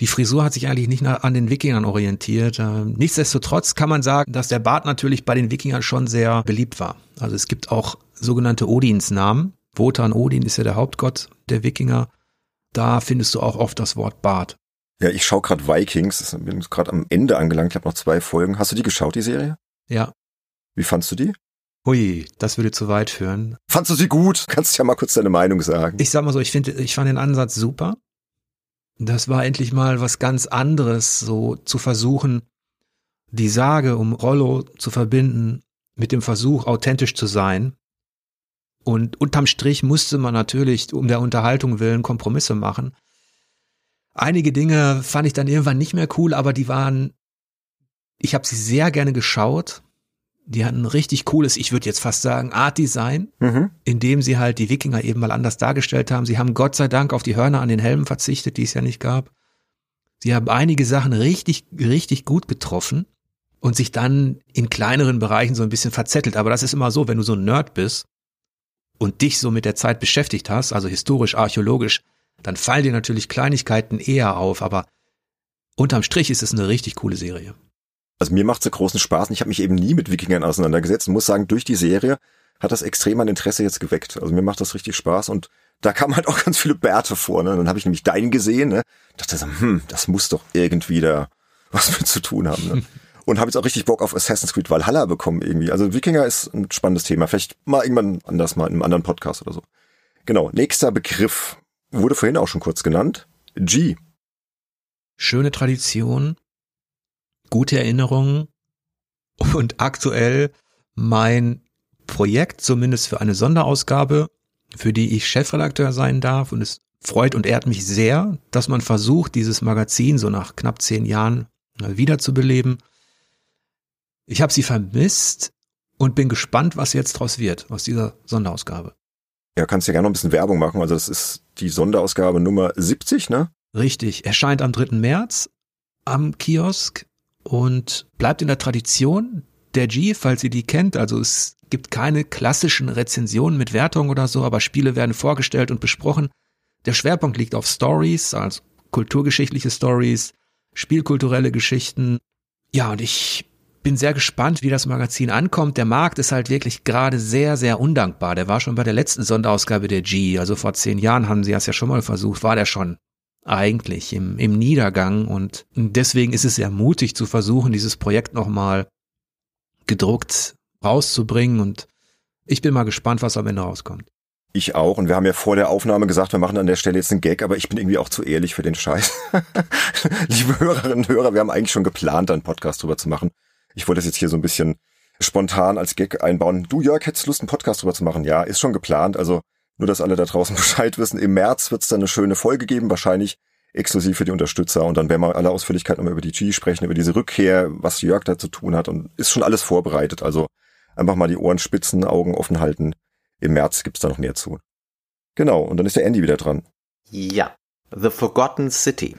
Die Frisur hat sich eigentlich nicht an den Wikingern orientiert. Ähm, nichtsdestotrotz kann man sagen, dass der Bart natürlich bei den Wikingern schon sehr beliebt war. Also es gibt auch sogenannte Odinsnamen. Wotan Odin ist ja der Hauptgott der Wikinger. Da findest du auch oft das Wort Bart. Ja, ich schaue gerade Vikings, bin gerade am Ende angelangt, ich habe noch zwei Folgen. Hast du die geschaut, die Serie? Ja. Wie fandst du die? Hui, das würde zu weit führen. Fandst du sie gut? Kannst du ja mal kurz deine Meinung sagen. Ich sag mal so, ich finde, ich fand den Ansatz super. Das war endlich mal was ganz anderes, so zu versuchen, die Sage um Rollo zu verbinden mit dem Versuch, authentisch zu sein. Und unterm Strich musste man natürlich um der Unterhaltung willen Kompromisse machen. Einige Dinge fand ich dann irgendwann nicht mehr cool, aber die waren ich habe sie sehr gerne geschaut. Die hatten ein richtig cooles, ich würde jetzt fast sagen, Art Design, mhm. in dem sie halt die Wikinger eben mal anders dargestellt haben. Sie haben Gott sei Dank auf die Hörner an den Helmen verzichtet, die es ja nicht gab. Sie haben einige Sachen richtig, richtig gut getroffen und sich dann in kleineren Bereichen so ein bisschen verzettelt. Aber das ist immer so, wenn du so ein Nerd bist und dich so mit der Zeit beschäftigt hast, also historisch, archäologisch, dann fallen dir natürlich Kleinigkeiten eher auf. Aber unterm Strich ist es eine richtig coole Serie. Also mir macht es großen Spaß und ich habe mich eben nie mit Wikingern auseinandergesetzt und muss sagen, durch die Serie hat das extrem an Interesse jetzt geweckt. Also mir macht das richtig Spaß und da kamen halt *laughs* auch ganz viele Bärte vor. Ne? Dann habe ich nämlich deinen gesehen, ne? dachte so, hm, das muss doch irgendwie da was mit zu tun haben. Ne? *laughs* Und habe jetzt auch richtig Bock auf Assassin's Creed Valhalla bekommen irgendwie. Also Wikinger ist ein spannendes Thema. Vielleicht mal irgendwann anders mal in einem anderen Podcast oder so. Genau, nächster Begriff wurde vorhin auch schon kurz genannt. G. Schöne Tradition, gute Erinnerungen und aktuell mein Projekt, zumindest für eine Sonderausgabe, für die ich Chefredakteur sein darf. Und es freut und ehrt mich sehr, dass man versucht, dieses Magazin so nach knapp zehn Jahren wiederzubeleben. Ich habe sie vermisst und bin gespannt, was jetzt draus wird aus dieser Sonderausgabe. Ja, kannst ja gerne noch ein bisschen Werbung machen. Also das ist die Sonderausgabe Nummer 70, ne? Richtig. Erscheint am 3. März am Kiosk und bleibt in der Tradition der G, falls ihr die kennt. Also es gibt keine klassischen Rezensionen mit Wertung oder so, aber Spiele werden vorgestellt und besprochen. Der Schwerpunkt liegt auf Stories, also kulturgeschichtliche Stories, spielkulturelle Geschichten. Ja, und ich bin sehr gespannt, wie das Magazin ankommt. Der Markt ist halt wirklich gerade sehr, sehr undankbar. Der war schon bei der letzten Sonderausgabe der G, also vor zehn Jahren haben sie das ja schon mal versucht, war der schon eigentlich im, im Niedergang und deswegen ist es sehr mutig zu versuchen, dieses Projekt nochmal gedruckt rauszubringen und ich bin mal gespannt, was am Ende rauskommt. Ich auch. Und wir haben ja vor der Aufnahme gesagt, wir machen an der Stelle jetzt einen Gag, aber ich bin irgendwie auch zu ehrlich für den Scheiß. *laughs* Liebe Hörerinnen und Hörer, wir haben eigentlich schon geplant, einen Podcast drüber zu machen. Ich wollte das jetzt hier so ein bisschen spontan als Gag einbauen. Du, Jörg, hättest Lust, einen Podcast drüber zu machen? Ja, ist schon geplant. Also nur, dass alle da draußen *laughs* Bescheid wissen. Im März wird es dann eine schöne Folge geben, wahrscheinlich exklusiv für die Unterstützer und dann werden wir alle Ausführlichkeit nochmal über die G sprechen, über diese Rückkehr, was Jörg da zu tun hat und ist schon alles vorbereitet. Also einfach mal die Ohren spitzen, Augen offen halten. Im März gibt's da noch mehr zu. Genau, und dann ist der Andy wieder dran. Ja, The Forgotten City.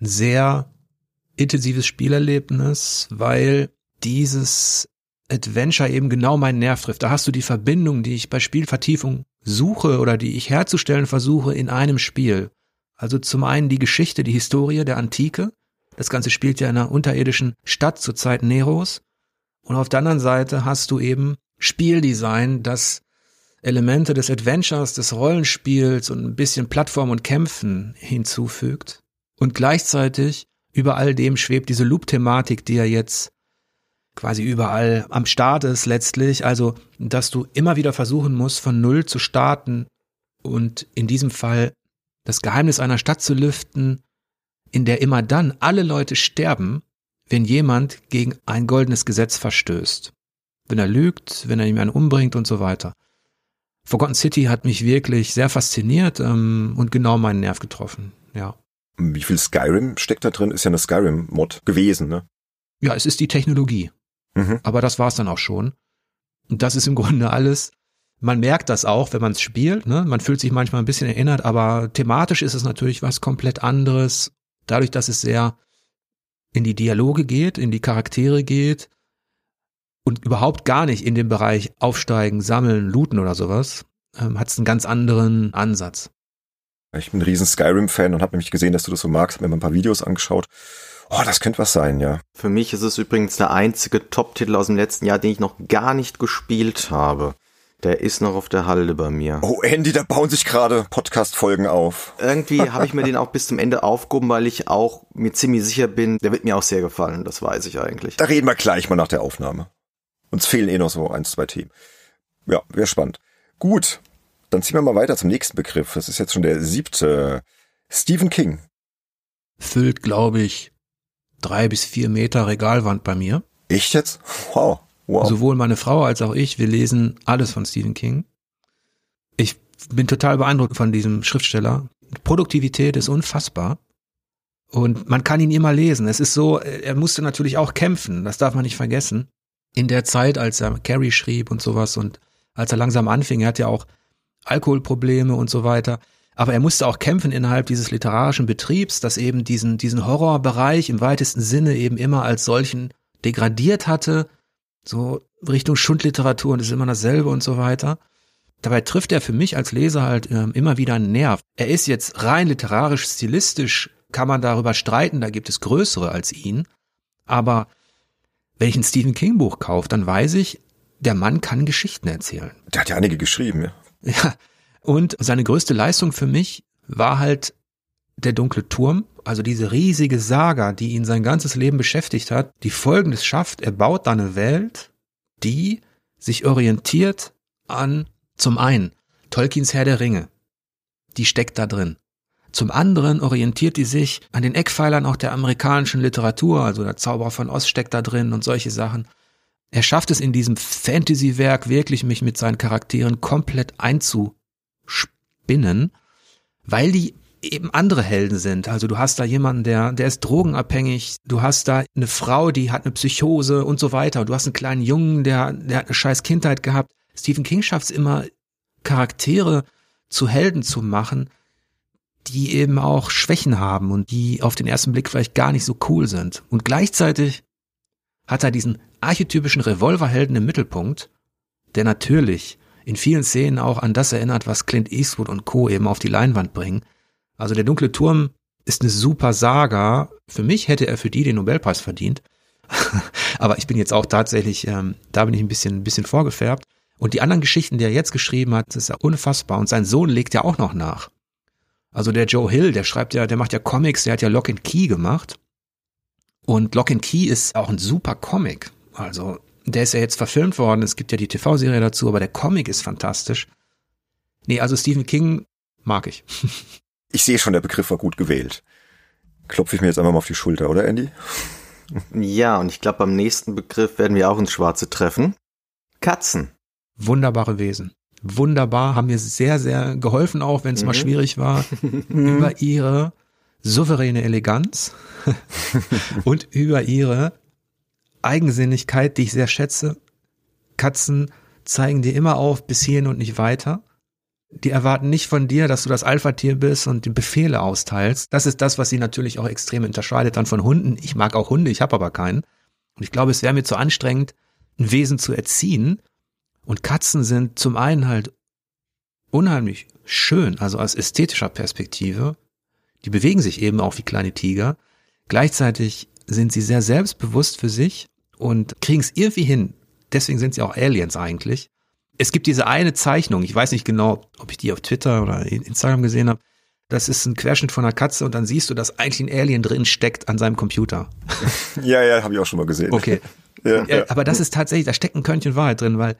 Sehr intensives Spielerlebnis, weil dieses Adventure eben genau meinen Nerv trifft. Da hast du die Verbindung, die ich bei Spielvertiefung suche oder die ich herzustellen versuche in einem Spiel. Also zum einen die Geschichte, die Historie der Antike. Das Ganze spielt ja in einer unterirdischen Stadt zur Zeit Neros. Und auf der anderen Seite hast du eben Spieldesign, das Elemente des Adventures, des Rollenspiels und ein bisschen Plattform und Kämpfen hinzufügt. Und gleichzeitig über all dem schwebt diese Loop-Thematik, die ja jetzt quasi überall am Start ist letztlich. Also, dass du immer wieder versuchen musst, von Null zu starten und in diesem Fall das Geheimnis einer Stadt zu lüften, in der immer dann alle Leute sterben, wenn jemand gegen ein goldenes Gesetz verstößt. Wenn er lügt, wenn er jemanden umbringt und so weiter. Forgotten City hat mich wirklich sehr fasziniert ähm, und genau meinen Nerv getroffen, ja. Wie viel Skyrim steckt da drin? Ist ja eine Skyrim-Mod gewesen, ne? Ja, es ist die Technologie. Mhm. Aber das war's dann auch schon. Und das ist im *laughs* Grunde alles. Man merkt das auch, wenn man es spielt. Ne? Man fühlt sich manchmal ein bisschen erinnert, aber thematisch ist es natürlich was komplett anderes. Dadurch, dass es sehr in die Dialoge geht, in die Charaktere geht und überhaupt gar nicht in dem Bereich Aufsteigen, Sammeln, Looten oder sowas, ähm, hat es einen ganz anderen Ansatz. Ich bin ein riesen Skyrim-Fan und habe nämlich gesehen, dass du das so magst, habe mir mal ein paar Videos angeschaut Oh, das könnte was sein, ja. Für mich ist es übrigens der einzige Top-Titel aus dem letzten Jahr, den ich noch gar nicht gespielt habe. Der ist noch auf der Halde bei mir. Oh, Andy, da bauen sich gerade Podcast-Folgen auf. Irgendwie habe ich mir den auch bis zum Ende aufgehoben, weil ich auch mir ziemlich sicher bin, der wird mir auch sehr gefallen, das weiß ich eigentlich. Da reden wir gleich mal nach der Aufnahme. Uns fehlen eh noch so ein, zwei Themen. Ja, wäre spannend. Gut, dann ziehen wir mal weiter zum nächsten Begriff. Das ist jetzt schon der siebte. Stephen King. Füllt, glaube ich, drei bis vier Meter Regalwand bei mir. Ich jetzt? Wow. wow. Sowohl meine Frau als auch ich, wir lesen alles von Stephen King. Ich bin total beeindruckt von diesem Schriftsteller. Produktivität ist unfassbar. Und man kann ihn immer lesen. Es ist so, er musste natürlich auch kämpfen, das darf man nicht vergessen. In der Zeit, als er Carrie schrieb und sowas und als er langsam anfing, er hat ja auch Alkoholprobleme und so weiter. Aber er musste auch kämpfen innerhalb dieses literarischen Betriebs, das eben diesen, diesen Horrorbereich im weitesten Sinne eben immer als solchen degradiert hatte, so Richtung Schundliteratur und ist immer dasselbe und so weiter. Dabei trifft er für mich als Leser halt äh, immer wieder einen Nerv. Er ist jetzt rein literarisch, stilistisch, kann man darüber streiten, da gibt es größere als ihn. Aber wenn ich ein Stephen King Buch kaufe, dann weiß ich, der Mann kann Geschichten erzählen. Der hat ja einige geschrieben, ja. *laughs* Ja, und seine größte Leistung für mich war halt der dunkle Turm, also diese riesige Saga, die ihn sein ganzes Leben beschäftigt hat, die Folgendes schafft, er baut da eine Welt, die sich orientiert an zum einen Tolkiens Herr der Ringe, die steckt da drin. Zum anderen orientiert die sich an den Eckpfeilern auch der amerikanischen Literatur, also der Zauberer von Ost steckt da drin und solche Sachen. Er schafft es in diesem Fantasy-Werk wirklich, mich mit seinen Charakteren komplett einzu spinnen, weil die eben andere Helden sind. Also du hast da jemanden, der, der ist drogenabhängig, du hast da eine Frau, die hat eine Psychose und so weiter. Du hast einen kleinen Jungen, der, der hat eine scheiß Kindheit gehabt. Stephen King schafft es immer, Charaktere zu Helden zu machen, die eben auch Schwächen haben und die auf den ersten Blick vielleicht gar nicht so cool sind. Und gleichzeitig hat er diesen archetypischen Revolverhelden im Mittelpunkt, der natürlich in vielen Szenen auch an das erinnert, was Clint Eastwood und Co. eben auf die Leinwand bringen. Also der dunkle Turm ist eine super Saga. Für mich hätte er für die den Nobelpreis verdient. *laughs* Aber ich bin jetzt auch tatsächlich, ähm, da bin ich ein bisschen, ein bisschen vorgefärbt. Und die anderen Geschichten, die er jetzt geschrieben hat, ist ja unfassbar. Und sein Sohn legt ja auch noch nach. Also der Joe Hill, der schreibt ja, der macht ja Comics, der hat ja Lock and Key gemacht. Und Lock and Key ist auch ein super Comic. Also der ist ja jetzt verfilmt worden, es gibt ja die TV-Serie dazu, aber der Comic ist fantastisch. Nee, also Stephen King mag ich. *laughs* Ich sehe schon, der Begriff war gut gewählt. Klopfe ich mir jetzt einfach mal auf die Schulter, oder Andy? *laughs* Ja, und ich glaube, beim nächsten Begriff werden wir auch ins Schwarze treffen. Katzen. Wunderbare Wesen. wunderbar, haben mir sehr, sehr geholfen, auch wenn es mhm. mal schwierig war, *laughs* über ihre souveräne Eleganz und über ihre Eigensinnigkeit, die ich sehr schätze. Katzen zeigen dir immer auf bis hierhin und nicht weiter. Die erwarten nicht von dir, dass du das Alpha-Tier bist und die Befehle austeilst. Das ist das, was sie natürlich auch extrem unterscheidet dann von Hunden. Ich mag auch Hunde, ich habe aber keinen. Und ich glaube, es wäre mir zu anstrengend, ein Wesen zu erziehen. Und Katzen sind zum einen halt unheimlich schön, also aus ästhetischer Perspektive. Die bewegen sich eben auch wie kleine Tiger. Gleichzeitig sind sie sehr selbstbewusst für sich und kriegen es irgendwie hin. Deswegen sind sie auch Aliens eigentlich. Es gibt diese eine Zeichnung, ich weiß nicht genau, ob ich die auf Twitter oder Instagram gesehen habe. Das ist ein Querschnitt von einer Katze und dann siehst du, dass eigentlich ein Alien drin steckt an seinem Computer. *laughs* Ja, ja, habe ich auch schon mal gesehen. Okay. *laughs* ja, ja. Aber das ist tatsächlich, da steckt ein Körnchen Wahrheit drin, weil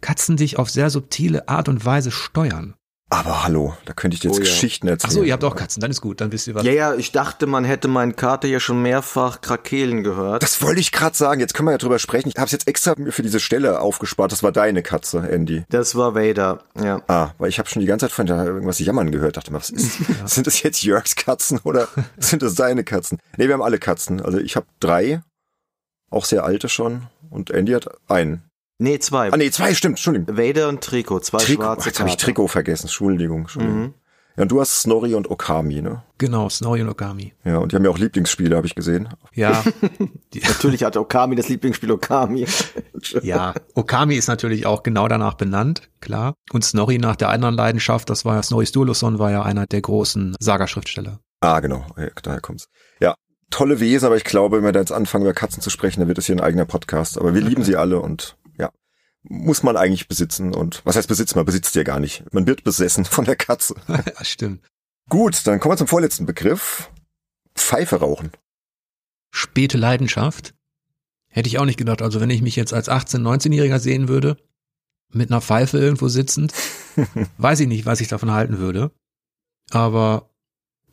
Katzen dich auf sehr subtile Art und Weise steuern. Aber hallo, da könnte ich dir jetzt oh, ja. Geschichten erzählen. Ach so, ihr habt auch Katzen, dann ist gut, dann wisst ihr was. Ja, ja, ich dachte, man hätte meinen Kater ja schon mehrfach Krakelen gehört. Das wollte ich gerade sagen, jetzt können wir ja drüber sprechen. Ich habe es jetzt extra für diese Stelle aufgespart. Das war deine Katze, Andy. Das war Vader, ja. Ah, weil ich habe schon die ganze Zeit von da irgendwas jammern gehört. Dachte mal, was ist? *laughs* Ja. Sind das jetzt Jörgs Katzen oder *laughs* sind das deine Katzen? Nee, wir haben alle Katzen. Also ich habe drei, auch sehr alte schon. Und Andy hat einen. Nee, zwei. Ah, nee, zwei, stimmt, Entschuldigung. Vader und Trikot, zwei Trikot, schwarze Jetzt habe ich Trikot vergessen, Entschuldigung. Entschuldigung. Mhm. Ja, und du hast Snorri und Okami, ne? Genau, Snorri und Okami. Ja, und die haben ja auch Lieblingsspiele, habe ich gesehen. Ja. *laughs* natürlich hat Okami das Lieblingsspiel Okami. *laughs* ja, Okami ist natürlich auch genau danach benannt, klar. Und Snorri nach der anderen Leidenschaft, das war ja Snorri Sturluson, war ja einer der großen Saga-Schriftsteller. Ah, genau, ja, daher kommt's. Ja, tolle Wesen, aber ich glaube, wenn wir da jetzt anfangen, über Katzen zu sprechen, dann wird es hier ein eigener Podcast. Aber wir lieben sie alle und muss man eigentlich besitzen. Und was heißt besitzen? Man besitzt ja gar nicht. Man wird besessen von der Katze. *laughs* ja, stimmt. Gut, dann kommen wir zum vorletzten Begriff. Pfeife rauchen. Späte Leidenschaft. Hätte ich auch nicht gedacht. Also wenn ich mich jetzt als 18-, 19-Jähriger sehen würde, mit einer Pfeife irgendwo sitzend, *laughs* weiß ich nicht, was ich davon halten würde. Aber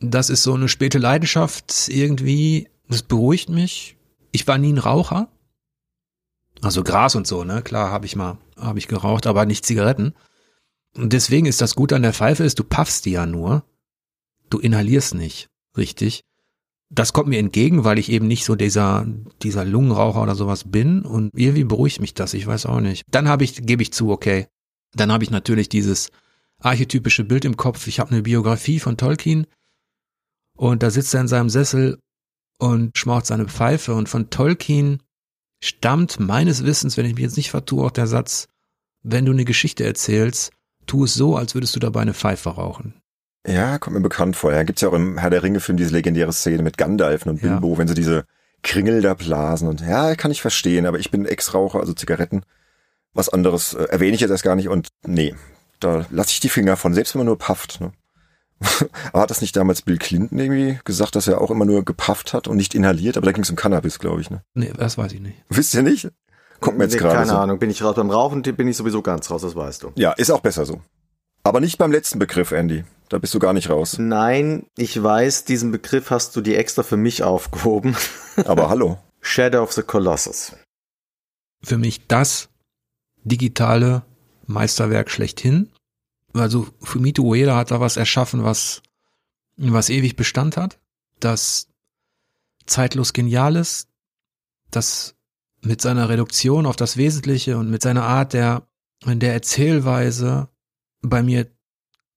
das ist so eine späte Leidenschaft irgendwie. Das beruhigt mich. Ich war nie ein Raucher. Also Gras und so, ne? Klar, habe ich mal, habe ich geraucht, aber nicht Zigaretten. Und deswegen ist das Gute an der Pfeife ist, du paffst die ja nur. Du inhalierst nicht, richtig. Das kommt mir entgegen, weil ich eben nicht so dieser, dieser Lungenraucher oder sowas bin und irgendwie beruhigt mich das, ich weiß auch nicht. Dann habe ich, gebe ich zu, okay. Dann habe ich natürlich dieses archetypische Bild im Kopf. Ich habe eine Biografie von Tolkien und da sitzt er in seinem Sessel und schmaucht seine Pfeife und von Tolkien stammt meines Wissens, wenn ich mich jetzt nicht vertue, auch der Satz, wenn du eine Geschichte erzählst, tu es so, als würdest du dabei eine Pfeife rauchen. Ja, kommt mir bekannt vor. Ja, gibt's ja auch im Herr der Ringe-Film diese legendäre Szene mit Gandalf und Bilbo, ja. wenn sie diese Kringel da blasen und ja, kann ich verstehen, aber ich bin Ex-Raucher, also Zigaretten. Was anderes äh, erwähne ich jetzt erst gar nicht und nee, da lasse ich die Finger von, selbst wenn man nur pafft. Ne? Aber *laughs* hat das nicht damals Bill Clinton irgendwie gesagt, dass er auch immer nur gepafft hat und nicht inhaliert? Aber da ging es um Cannabis, glaube ich. Ne? Nee, das weiß ich nicht. Wisst ihr nicht? Kommt mir jetzt nee, gerade Keine so. Ahnung, bin ich raus. Beim Rauchen bin ich sowieso ganz raus, das weißt du. Ja, ist auch besser so. Aber nicht beim letzten Begriff, Andy. Da bist du gar nicht raus. Nein, ich weiß, diesen Begriff hast du dir extra für mich aufgehoben. *laughs* Aber hallo. Shadow of the Colossus. Für mich das digitale Meisterwerk schlechthin also Fumito Ueda hat da was erschaffen, was, was ewig Bestand hat, das zeitlos genial ist, das mit seiner Reduktion auf das Wesentliche und mit seiner Art der, der Erzählweise bei mir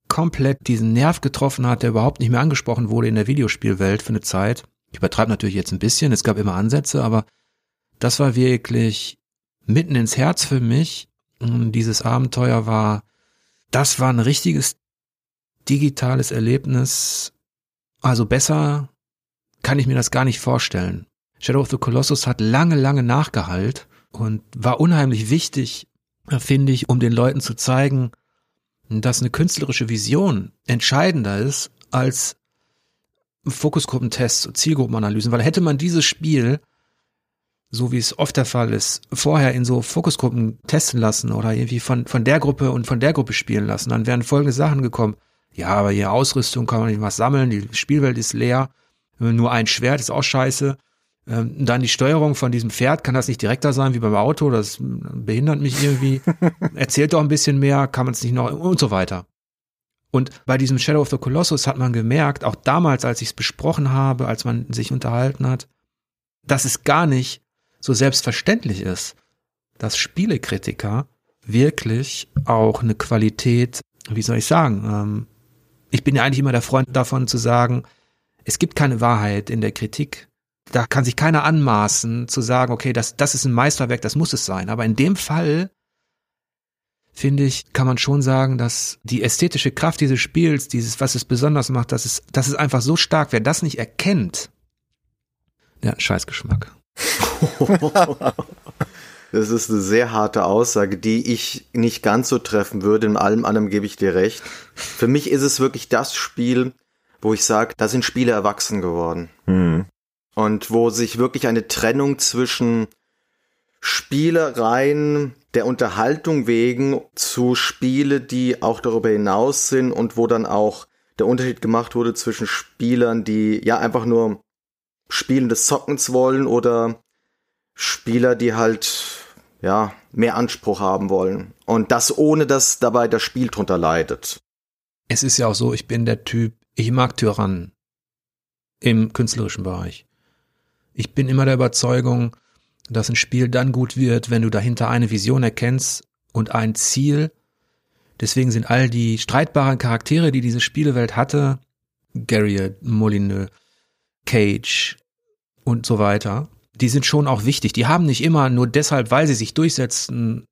komplett diesen Nerv getroffen hat, der überhaupt nicht mehr angesprochen wurde in der Videospielwelt für eine Zeit. Ich übertreibe natürlich jetzt ein bisschen, es gab immer Ansätze, aber das war wirklich mitten ins Herz für mich. Dieses Abenteuer war das war ein richtiges digitales Erlebnis. Also besser kann ich mir das gar nicht vorstellen. Shadow of the Colossus hat lange, lange nachgehalt und war unheimlich wichtig, finde ich, um den Leuten zu zeigen, dass eine künstlerische Vision entscheidender ist als Fokusgruppentests, Zielgruppenanalysen, weil hätte man dieses Spiel so wie es oft der Fall ist, vorher in so Fokusgruppen testen lassen oder irgendwie von, von der Gruppe und von der Gruppe spielen lassen, dann wären folgende Sachen gekommen. Ja, aber hier Ausrüstung kann man nicht was sammeln, die Spielwelt ist leer, nur ein Schwert ist auch scheiße. Ähm, dann die Steuerung von diesem Pferd, kann das nicht direkter sein wie beim Auto? Das behindert mich irgendwie. *laughs* Erzählt doch ein bisschen mehr, kann man es nicht noch und so weiter. Und bei diesem Shadow of the Colossus hat man gemerkt, auch damals, als ich es besprochen habe, als man sich unterhalten hat, dass es gar nicht so selbstverständlich ist, dass Spielekritiker wirklich auch eine Qualität, wie soll ich sagen, ähm, ich bin ja eigentlich immer der Freund davon zu sagen, es gibt keine Wahrheit in der Kritik. Da kann sich keiner anmaßen zu sagen, okay, das, das ist ein Meisterwerk, das muss es sein. Aber in dem Fall, finde ich, kann man schon sagen, dass die ästhetische Kraft dieses Spiels, dieses, was es besonders macht, dass es, dass es einfach so stark, wer das nicht erkennt, der hat einen Scheißgeschmack. *laughs* Das ist eine sehr harte Aussage, die ich nicht ganz so treffen würde. In allem anderen gebe ich dir recht. Für mich ist es wirklich das Spiel, wo ich sage, da sind Spiele erwachsen geworden. Mhm. Und wo sich wirklich eine Trennung zwischen Spielereien der Unterhaltung wegen zu Spiele, die auch darüber hinaus sind und wo dann auch der Unterschied gemacht wurde zwischen Spielern, die ja einfach nur Spielen des Zockens wollen oder Spieler, die halt ja, mehr Anspruch haben wollen. Und das ohne, dass dabei das Spiel drunter leidet. Es ist ja auch so, ich bin der Typ, ich mag Tyrannen im künstlerischen Bereich. Ich bin immer der Überzeugung, dass ein Spiel dann gut wird, wenn du dahinter eine Vision erkennst und ein Ziel. Deswegen sind all die streitbaren Charaktere, die diese Spielewelt hatte, Garriott, Molyneux, Cage und so weiter, die sind schon auch wichtig. Die haben nicht immer nur deshalb, weil sie sich durchsetzen,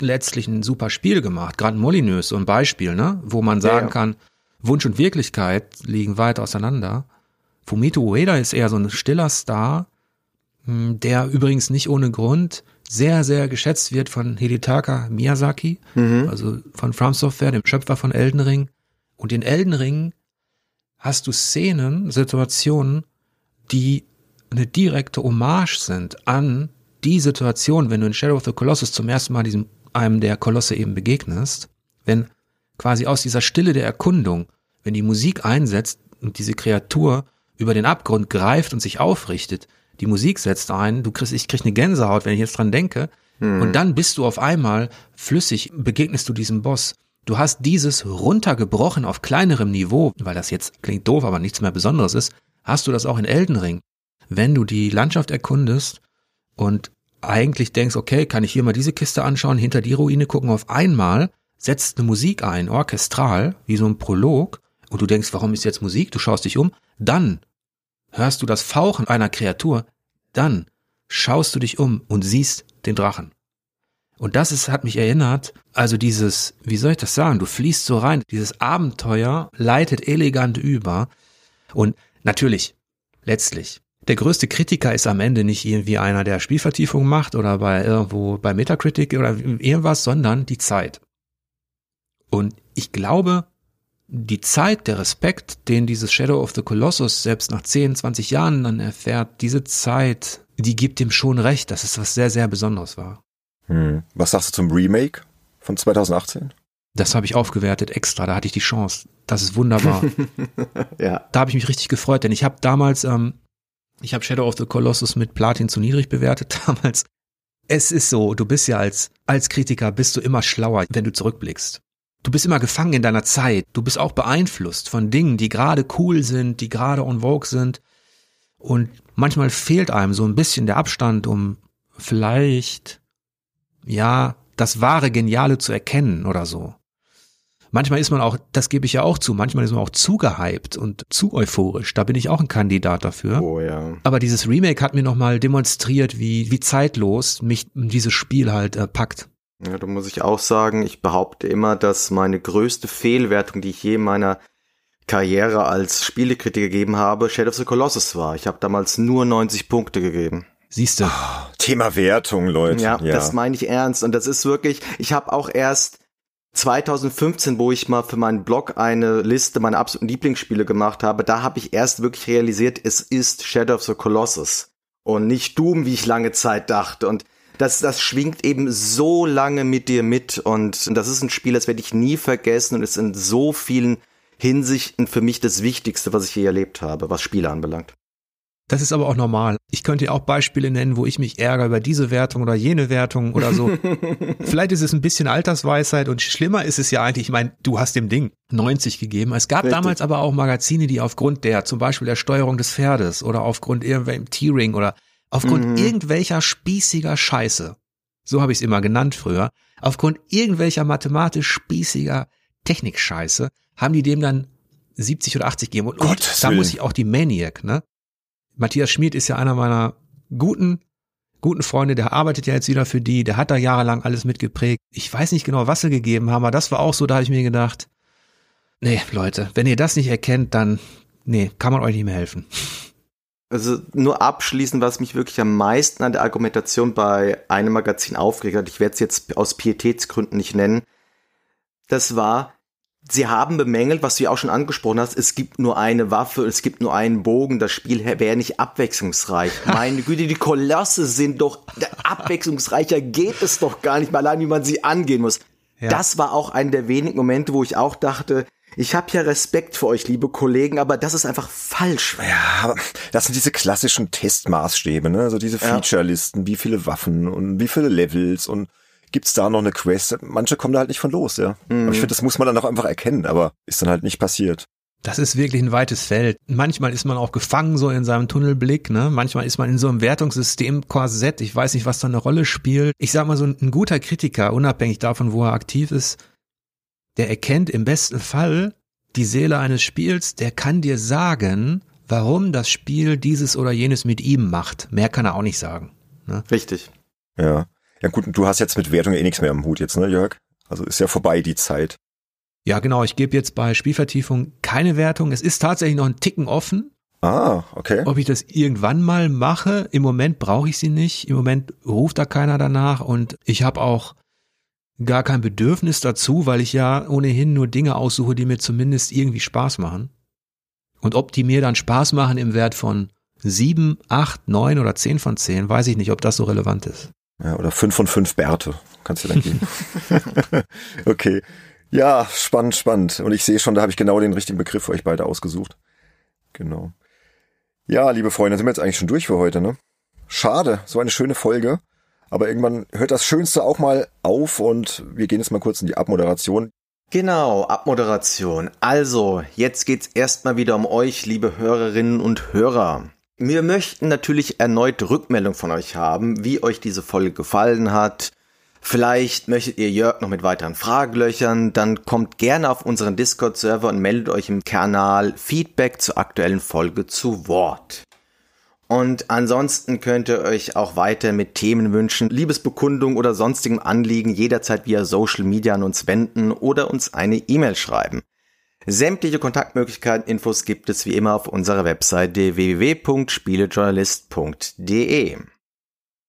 letztlich ein super Spiel gemacht. Grand Molyneux, so ein Beispiel, ne? Wo man sagen ja, ja. kann, Wunsch und Wirklichkeit liegen weit auseinander. Fumito Ueda ist eher so ein stiller Star, hm, der übrigens nicht ohne Grund sehr, sehr geschätzt wird von Hidetaka Miyazaki, mhm. also von From Software, dem Schöpfer von Elden Ring. Und in Elden Ring hast du Szenen, Situationen, die eine direkte Hommage sind an die Situation, wenn du in Shadow of the Colossus zum ersten Mal diesem, einem der Kolosse eben begegnest, wenn quasi aus dieser Stille der Erkundung, wenn die Musik einsetzt und diese Kreatur über den Abgrund greift und sich aufrichtet, die Musik setzt ein, du kriegst, ich krieg eine Gänsehaut, wenn ich jetzt dran denke, hm. und dann bist du auf einmal flüssig, begegnest du diesem Boss. Du hast dieses runtergebrochen auf kleinerem Niveau, weil das jetzt klingt doof, aber nichts mehr Besonderes ist, hast du das auch in Elden Ring wenn du die Landschaft erkundest und eigentlich denkst, okay, kann ich hier mal diese Kiste anschauen, hinter die Ruine gucken, auf einmal setzt eine Musik ein, orchestral, wie so ein Prolog, und du denkst, warum ist jetzt Musik? Du schaust dich um, dann hörst du das Fauchen einer Kreatur, dann schaust du dich um und siehst den Drachen. Und das ist, hat mich erinnert, also dieses, wie soll ich das sagen, du fließt so rein, dieses Abenteuer leitet elegant über. Und natürlich, letztlich, der größte Kritiker ist am Ende nicht irgendwie einer, der Spielvertiefung macht oder bei irgendwo bei Metacritic oder irgendwas, sondern die Zeit. Und ich glaube, die Zeit, der Respekt, den dieses Shadow of the Colossus selbst nach 10, 20 Jahren dann erfährt, diese Zeit, die gibt ihm schon recht, dass es was sehr, sehr Besonderes war. Hm. Was sagst du zum Remake von 2018? Das habe ich aufgewertet extra, da hatte ich die Chance. Das ist wunderbar. *laughs* ja. Da habe ich mich richtig gefreut, denn ich habe damals ähm, ich habe Shadow of the Colossus mit Platin zu niedrig bewertet *laughs* damals. Es ist so, du bist ja als, als Kritiker bist du immer schlauer, wenn du zurückblickst. Du bist immer gefangen in deiner Zeit. Du bist auch beeinflusst von Dingen, die gerade cool sind, die gerade on vogue sind. Und manchmal fehlt einem so ein bisschen der Abstand, um vielleicht, ja, das wahre Geniale zu erkennen oder so. Manchmal ist man auch, das gebe ich ja auch zu, manchmal ist man auch zu gehypt und zu euphorisch. Da bin ich auch ein Kandidat dafür. Oh ja. Aber dieses Remake hat mir nochmal demonstriert, wie, wie zeitlos mich dieses Spiel halt äh, packt. Ja, da muss ich auch sagen, ich behaupte immer, dass meine größte Fehlwertung, die ich je in meiner Karriere als Spielekritiker gegeben habe, Shadow of the Colossus war. Ich habe damals nur 90 Punkte gegeben. Siehst du. Oh, Thema Wertung, Leute. Ja, ja, das meine ich ernst. Und das ist wirklich, ich habe auch erst 2015, wo ich mal für meinen Blog eine Liste meiner absoluten Lieblingsspiele gemacht habe, da habe ich erst wirklich realisiert, es ist Shadow of the Colossus und nicht Doom, wie ich lange Zeit dachte. Und das, das schwingt eben so lange mit dir mit und das ist ein Spiel, das werde ich nie vergessen und ist in so vielen Hinsichten für mich das Wichtigste, was ich je erlebt habe, was Spiele anbelangt. Das ist aber auch normal. Ich könnte ja auch Beispiele nennen, wo ich mich ärgere über diese Wertung oder jene Wertung oder so. *laughs* Vielleicht ist es ein bisschen Altersweisheit und schlimmer ist es ja eigentlich, ich meine, du hast dem Ding 90 gegeben. Es gab Richtig. damals aber auch Magazine, die aufgrund der, zum Beispiel der Steuerung des Pferdes oder aufgrund irgendwelchem T-Ring oder aufgrund mhm. irgendwelcher spießiger Scheiße, so habe ich es immer genannt früher, aufgrund irgendwelcher mathematisch spießiger Technikscheiße, haben die dem dann 70 oder 80 gegeben. Und, und da muss ich auch die Maniac, ne? Matthias Schmid ist ja einer meiner guten, guten Freunde, der arbeitet ja jetzt wieder für die, der hat da jahrelang alles mitgeprägt. Ich weiß nicht genau, was sie gegeben haben, aber das war auch so, da habe ich mir gedacht, nee, Leute, wenn ihr das nicht erkennt, dann, nee, kann man euch nicht mehr helfen. Also nur abschließend, was mich wirklich am meisten an der Argumentation bei einem Magazin aufgeregt hat, ich werde es jetzt aus Pietätsgründen nicht nennen, das war, Sie haben bemängelt, was du ja auch schon angesprochen hast, es gibt nur eine Waffe, es gibt nur einen Bogen, das Spiel wäre nicht abwechslungsreich. *laughs* Meine Güte, die Kolosse sind doch, abwechslungsreicher geht es doch gar nicht mal allein, wie man sie angehen muss. Ja. Das war auch einer der wenigen Momente, wo ich auch dachte, ich habe ja Respekt für euch, liebe Kollegen, aber das ist einfach falsch. Ja, aber das sind diese klassischen Testmaßstäbe, ne? Also diese Featurelisten, wie viele Waffen und wie viele Levels und gibt's da noch eine Quest? Manche kommen da halt nicht von los, ja. Mhm. Aber ich finde, das muss man dann auch einfach erkennen, aber ist dann halt nicht passiert. Das ist wirklich ein weites Feld. Manchmal ist man auch gefangen so in seinem Tunnelblick, ne? Manchmal ist man in so einem Wertungssystem Korsett. Ich weiß nicht, was da eine Rolle spielt. Ich sag mal so ein, ein guter Kritiker, unabhängig davon, wo er aktiv ist, der erkennt im besten Fall die Seele eines Spiels, der kann dir sagen, warum das Spiel dieses oder jenes mit ihm macht. Mehr kann er auch nicht sagen. Ne? Richtig. Ja. Ja gut, du hast jetzt mit Wertung eh nichts mehr am Hut jetzt, ne, Jörg? Also ist ja vorbei die Zeit. Ja, genau. Ich gebe jetzt bei Spielvertiefung keine Wertung. Es ist tatsächlich noch ein Ticken offen. Ah, okay. Ob ich das irgendwann mal mache, im Moment brauche ich sie nicht. Im Moment ruft da keiner danach und ich habe auch gar kein Bedürfnis dazu, weil ich ja ohnehin nur Dinge aussuche, die mir zumindest irgendwie Spaß machen. Und ob die mir dann Spaß machen im Wert von sieben, acht, neun oder zehn von zehn, weiß ich nicht, ob das so relevant ist. Ja, oder fünf von fünf Bärte. Kannst du dann geben. *laughs* okay. Ja, spannend, spannend. Und ich sehe schon, da habe ich genau den richtigen Begriff für euch beide ausgesucht. Genau. Ja, liebe Freunde, sind wir jetzt eigentlich schon durch für heute, ne? Schade, so eine schöne Folge. Aber irgendwann hört das Schönste auch mal auf und wir gehen jetzt mal kurz in die Abmoderation. Genau, Abmoderation. Also, jetzt geht's erstmal wieder um euch, liebe Hörerinnen und Hörer. Wir möchten natürlich erneut Rückmeldung von euch haben, wie euch diese Folge gefallen hat. Vielleicht möchtet ihr Jörg noch mit weiteren Fragen löchern, dann kommt gerne auf unseren Discord-Server und meldet euch im Kanal Feedback zur aktuellen Folge zu Wort. Und ansonsten könnt ihr euch auch weiter mit Themenwünschen, Liebesbekundung oder sonstigem Anliegen jederzeit via Social Media an uns wenden oder uns eine E-Mail schreiben. Sämtliche Kontaktmöglichkeiten, Infos gibt es wie immer auf unserer Webseite www.spielejournalist.de.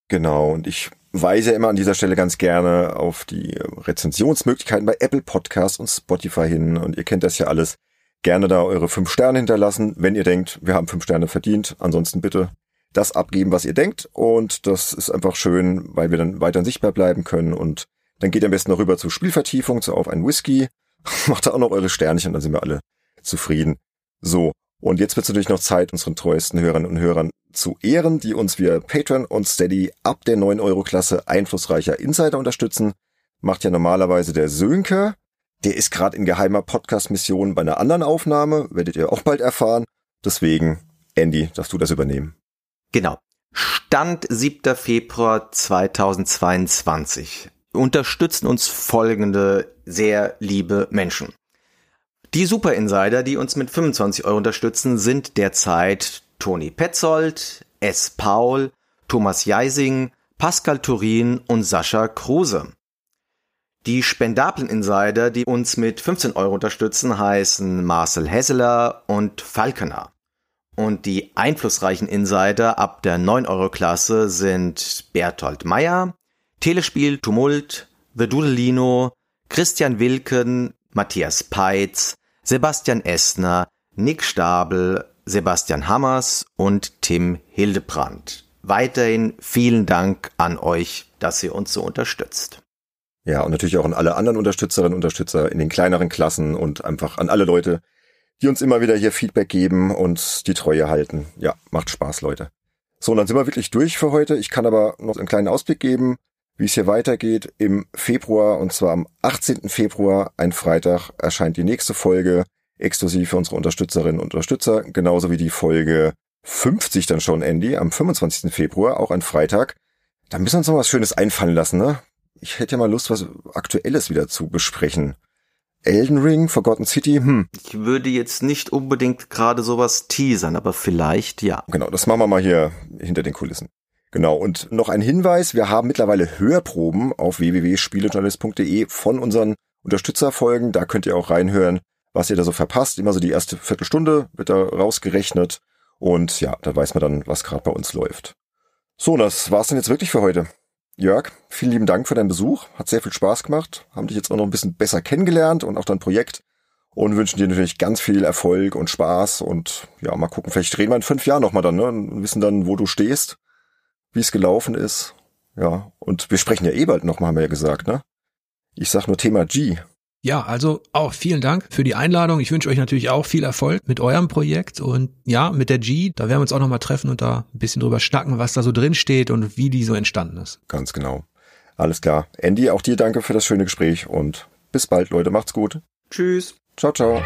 Genau, und ich weise immer an dieser Stelle ganz gerne auf die Rezensionsmöglichkeiten bei Apple Podcasts und Spotify hin. Und ihr kennt das ja alles. Gerne da eure fünf Sterne hinterlassen, wenn ihr denkt, wir haben fünf Sterne verdient. Ansonsten bitte das abgeben, was ihr denkt. Und das ist einfach schön, weil wir dann weiterhin sichtbar bleiben können. Und dann geht am besten noch rüber zur Spielvertiefung, zu auf einen Whisky *laughs* macht da auch noch eure Sternchen, dann sind wir alle zufrieden. So. Und jetzt wird es natürlich noch Zeit, unseren treuesten Hörerinnen und Hörern zu ehren, die uns via Patreon und Steady ab der 9-Euro-Klasse einflussreicher Insider unterstützen. Macht ja normalerweise der Sönke. Der ist gerade in geheimer Podcast-Mission bei einer anderen Aufnahme, werdet ihr auch bald erfahren. Deswegen, Andy, darfst du das übernehmen. Genau. Stand 7. Februar 2022 unterstützen uns folgende sehr liebe Menschen. Die Super Insider, die uns mit 25 Euro unterstützen, sind derzeit Toni Petzold, S. Paul, Thomas Jeising, Pascal Turin und Sascha Kruse. Die spendablen Insider, die uns mit 15 Euro unterstützen, heißen Marcel Hesseler und Falkener. Und die einflussreichen Insider ab der 9-Euro-Klasse sind Berthold Meyer, Telespiel Tumult, The Dudelino, Christian Wilken, Matthias Peitz, Sebastian Essner, Nick Stabel, Sebastian Hammers und Tim Hildebrand. Weiterhin vielen Dank an euch, dass ihr uns so unterstützt. Ja, und natürlich auch an alle anderen Unterstützerinnen und Unterstützer in den kleineren Klassen und einfach an alle Leute, die uns immer wieder hier Feedback geben und die Treue halten. Ja, macht Spaß, Leute. So, und dann sind wir wirklich durch für heute. Ich kann aber noch einen kleinen Ausblick geben, wie es hier weitergeht. Im Februar, und zwar am 18. Februar, ein Freitag, erscheint die nächste Folge, exklusiv für unsere Unterstützerinnen und Unterstützer, genauso wie die Folge 50 dann schon, Andy, am 25. Februar, auch ein Freitag. Da müssen wir uns noch was Schönes einfallen lassen, ne? Ich hätte ja mal Lust, was Aktuelles wieder zu besprechen. Elden Ring, Forgotten City, hm. Ich würde jetzt nicht unbedingt gerade sowas teasern, aber vielleicht ja. Genau, das machen wir mal hier hinter den Kulissen. Genau, und noch ein Hinweis, wir haben mittlerweile Hörproben auf www.spielejournalist.de von unseren Unterstützerfolgen. Da könnt ihr auch reinhören, was ihr da so verpasst. Immer so die erste Viertelstunde wird da rausgerechnet. Und ja, da weiß man dann, was gerade bei uns läuft. So, das war's dann jetzt wirklich für heute. Jörg, vielen lieben Dank für deinen Besuch. Hat sehr viel Spaß gemacht. Haben dich jetzt auch noch ein bisschen besser kennengelernt und auch dein Projekt. Und wünschen dir natürlich ganz viel Erfolg und Spaß. Und ja, mal gucken, vielleicht drehen wir in fünf Jahren nochmal dann, ne? Und wissen dann, wo du stehst, wie es gelaufen ist. Ja, und wir sprechen ja eh bald nochmal, haben wir ja gesagt, ne? Ich sag nur Thema G. Ja, also auch vielen Dank für die Einladung. Ich wünsche euch natürlich auch viel Erfolg mit eurem Projekt und ja, mit der G, da werden wir uns auch nochmal treffen und da ein bisschen drüber schnacken, was da so drin steht und wie die so entstanden ist. Ganz genau. Alles klar. Andy, auch dir danke für das schöne Gespräch und bis bald, Leute. Macht's gut. Tschüss. Ciao, ciao.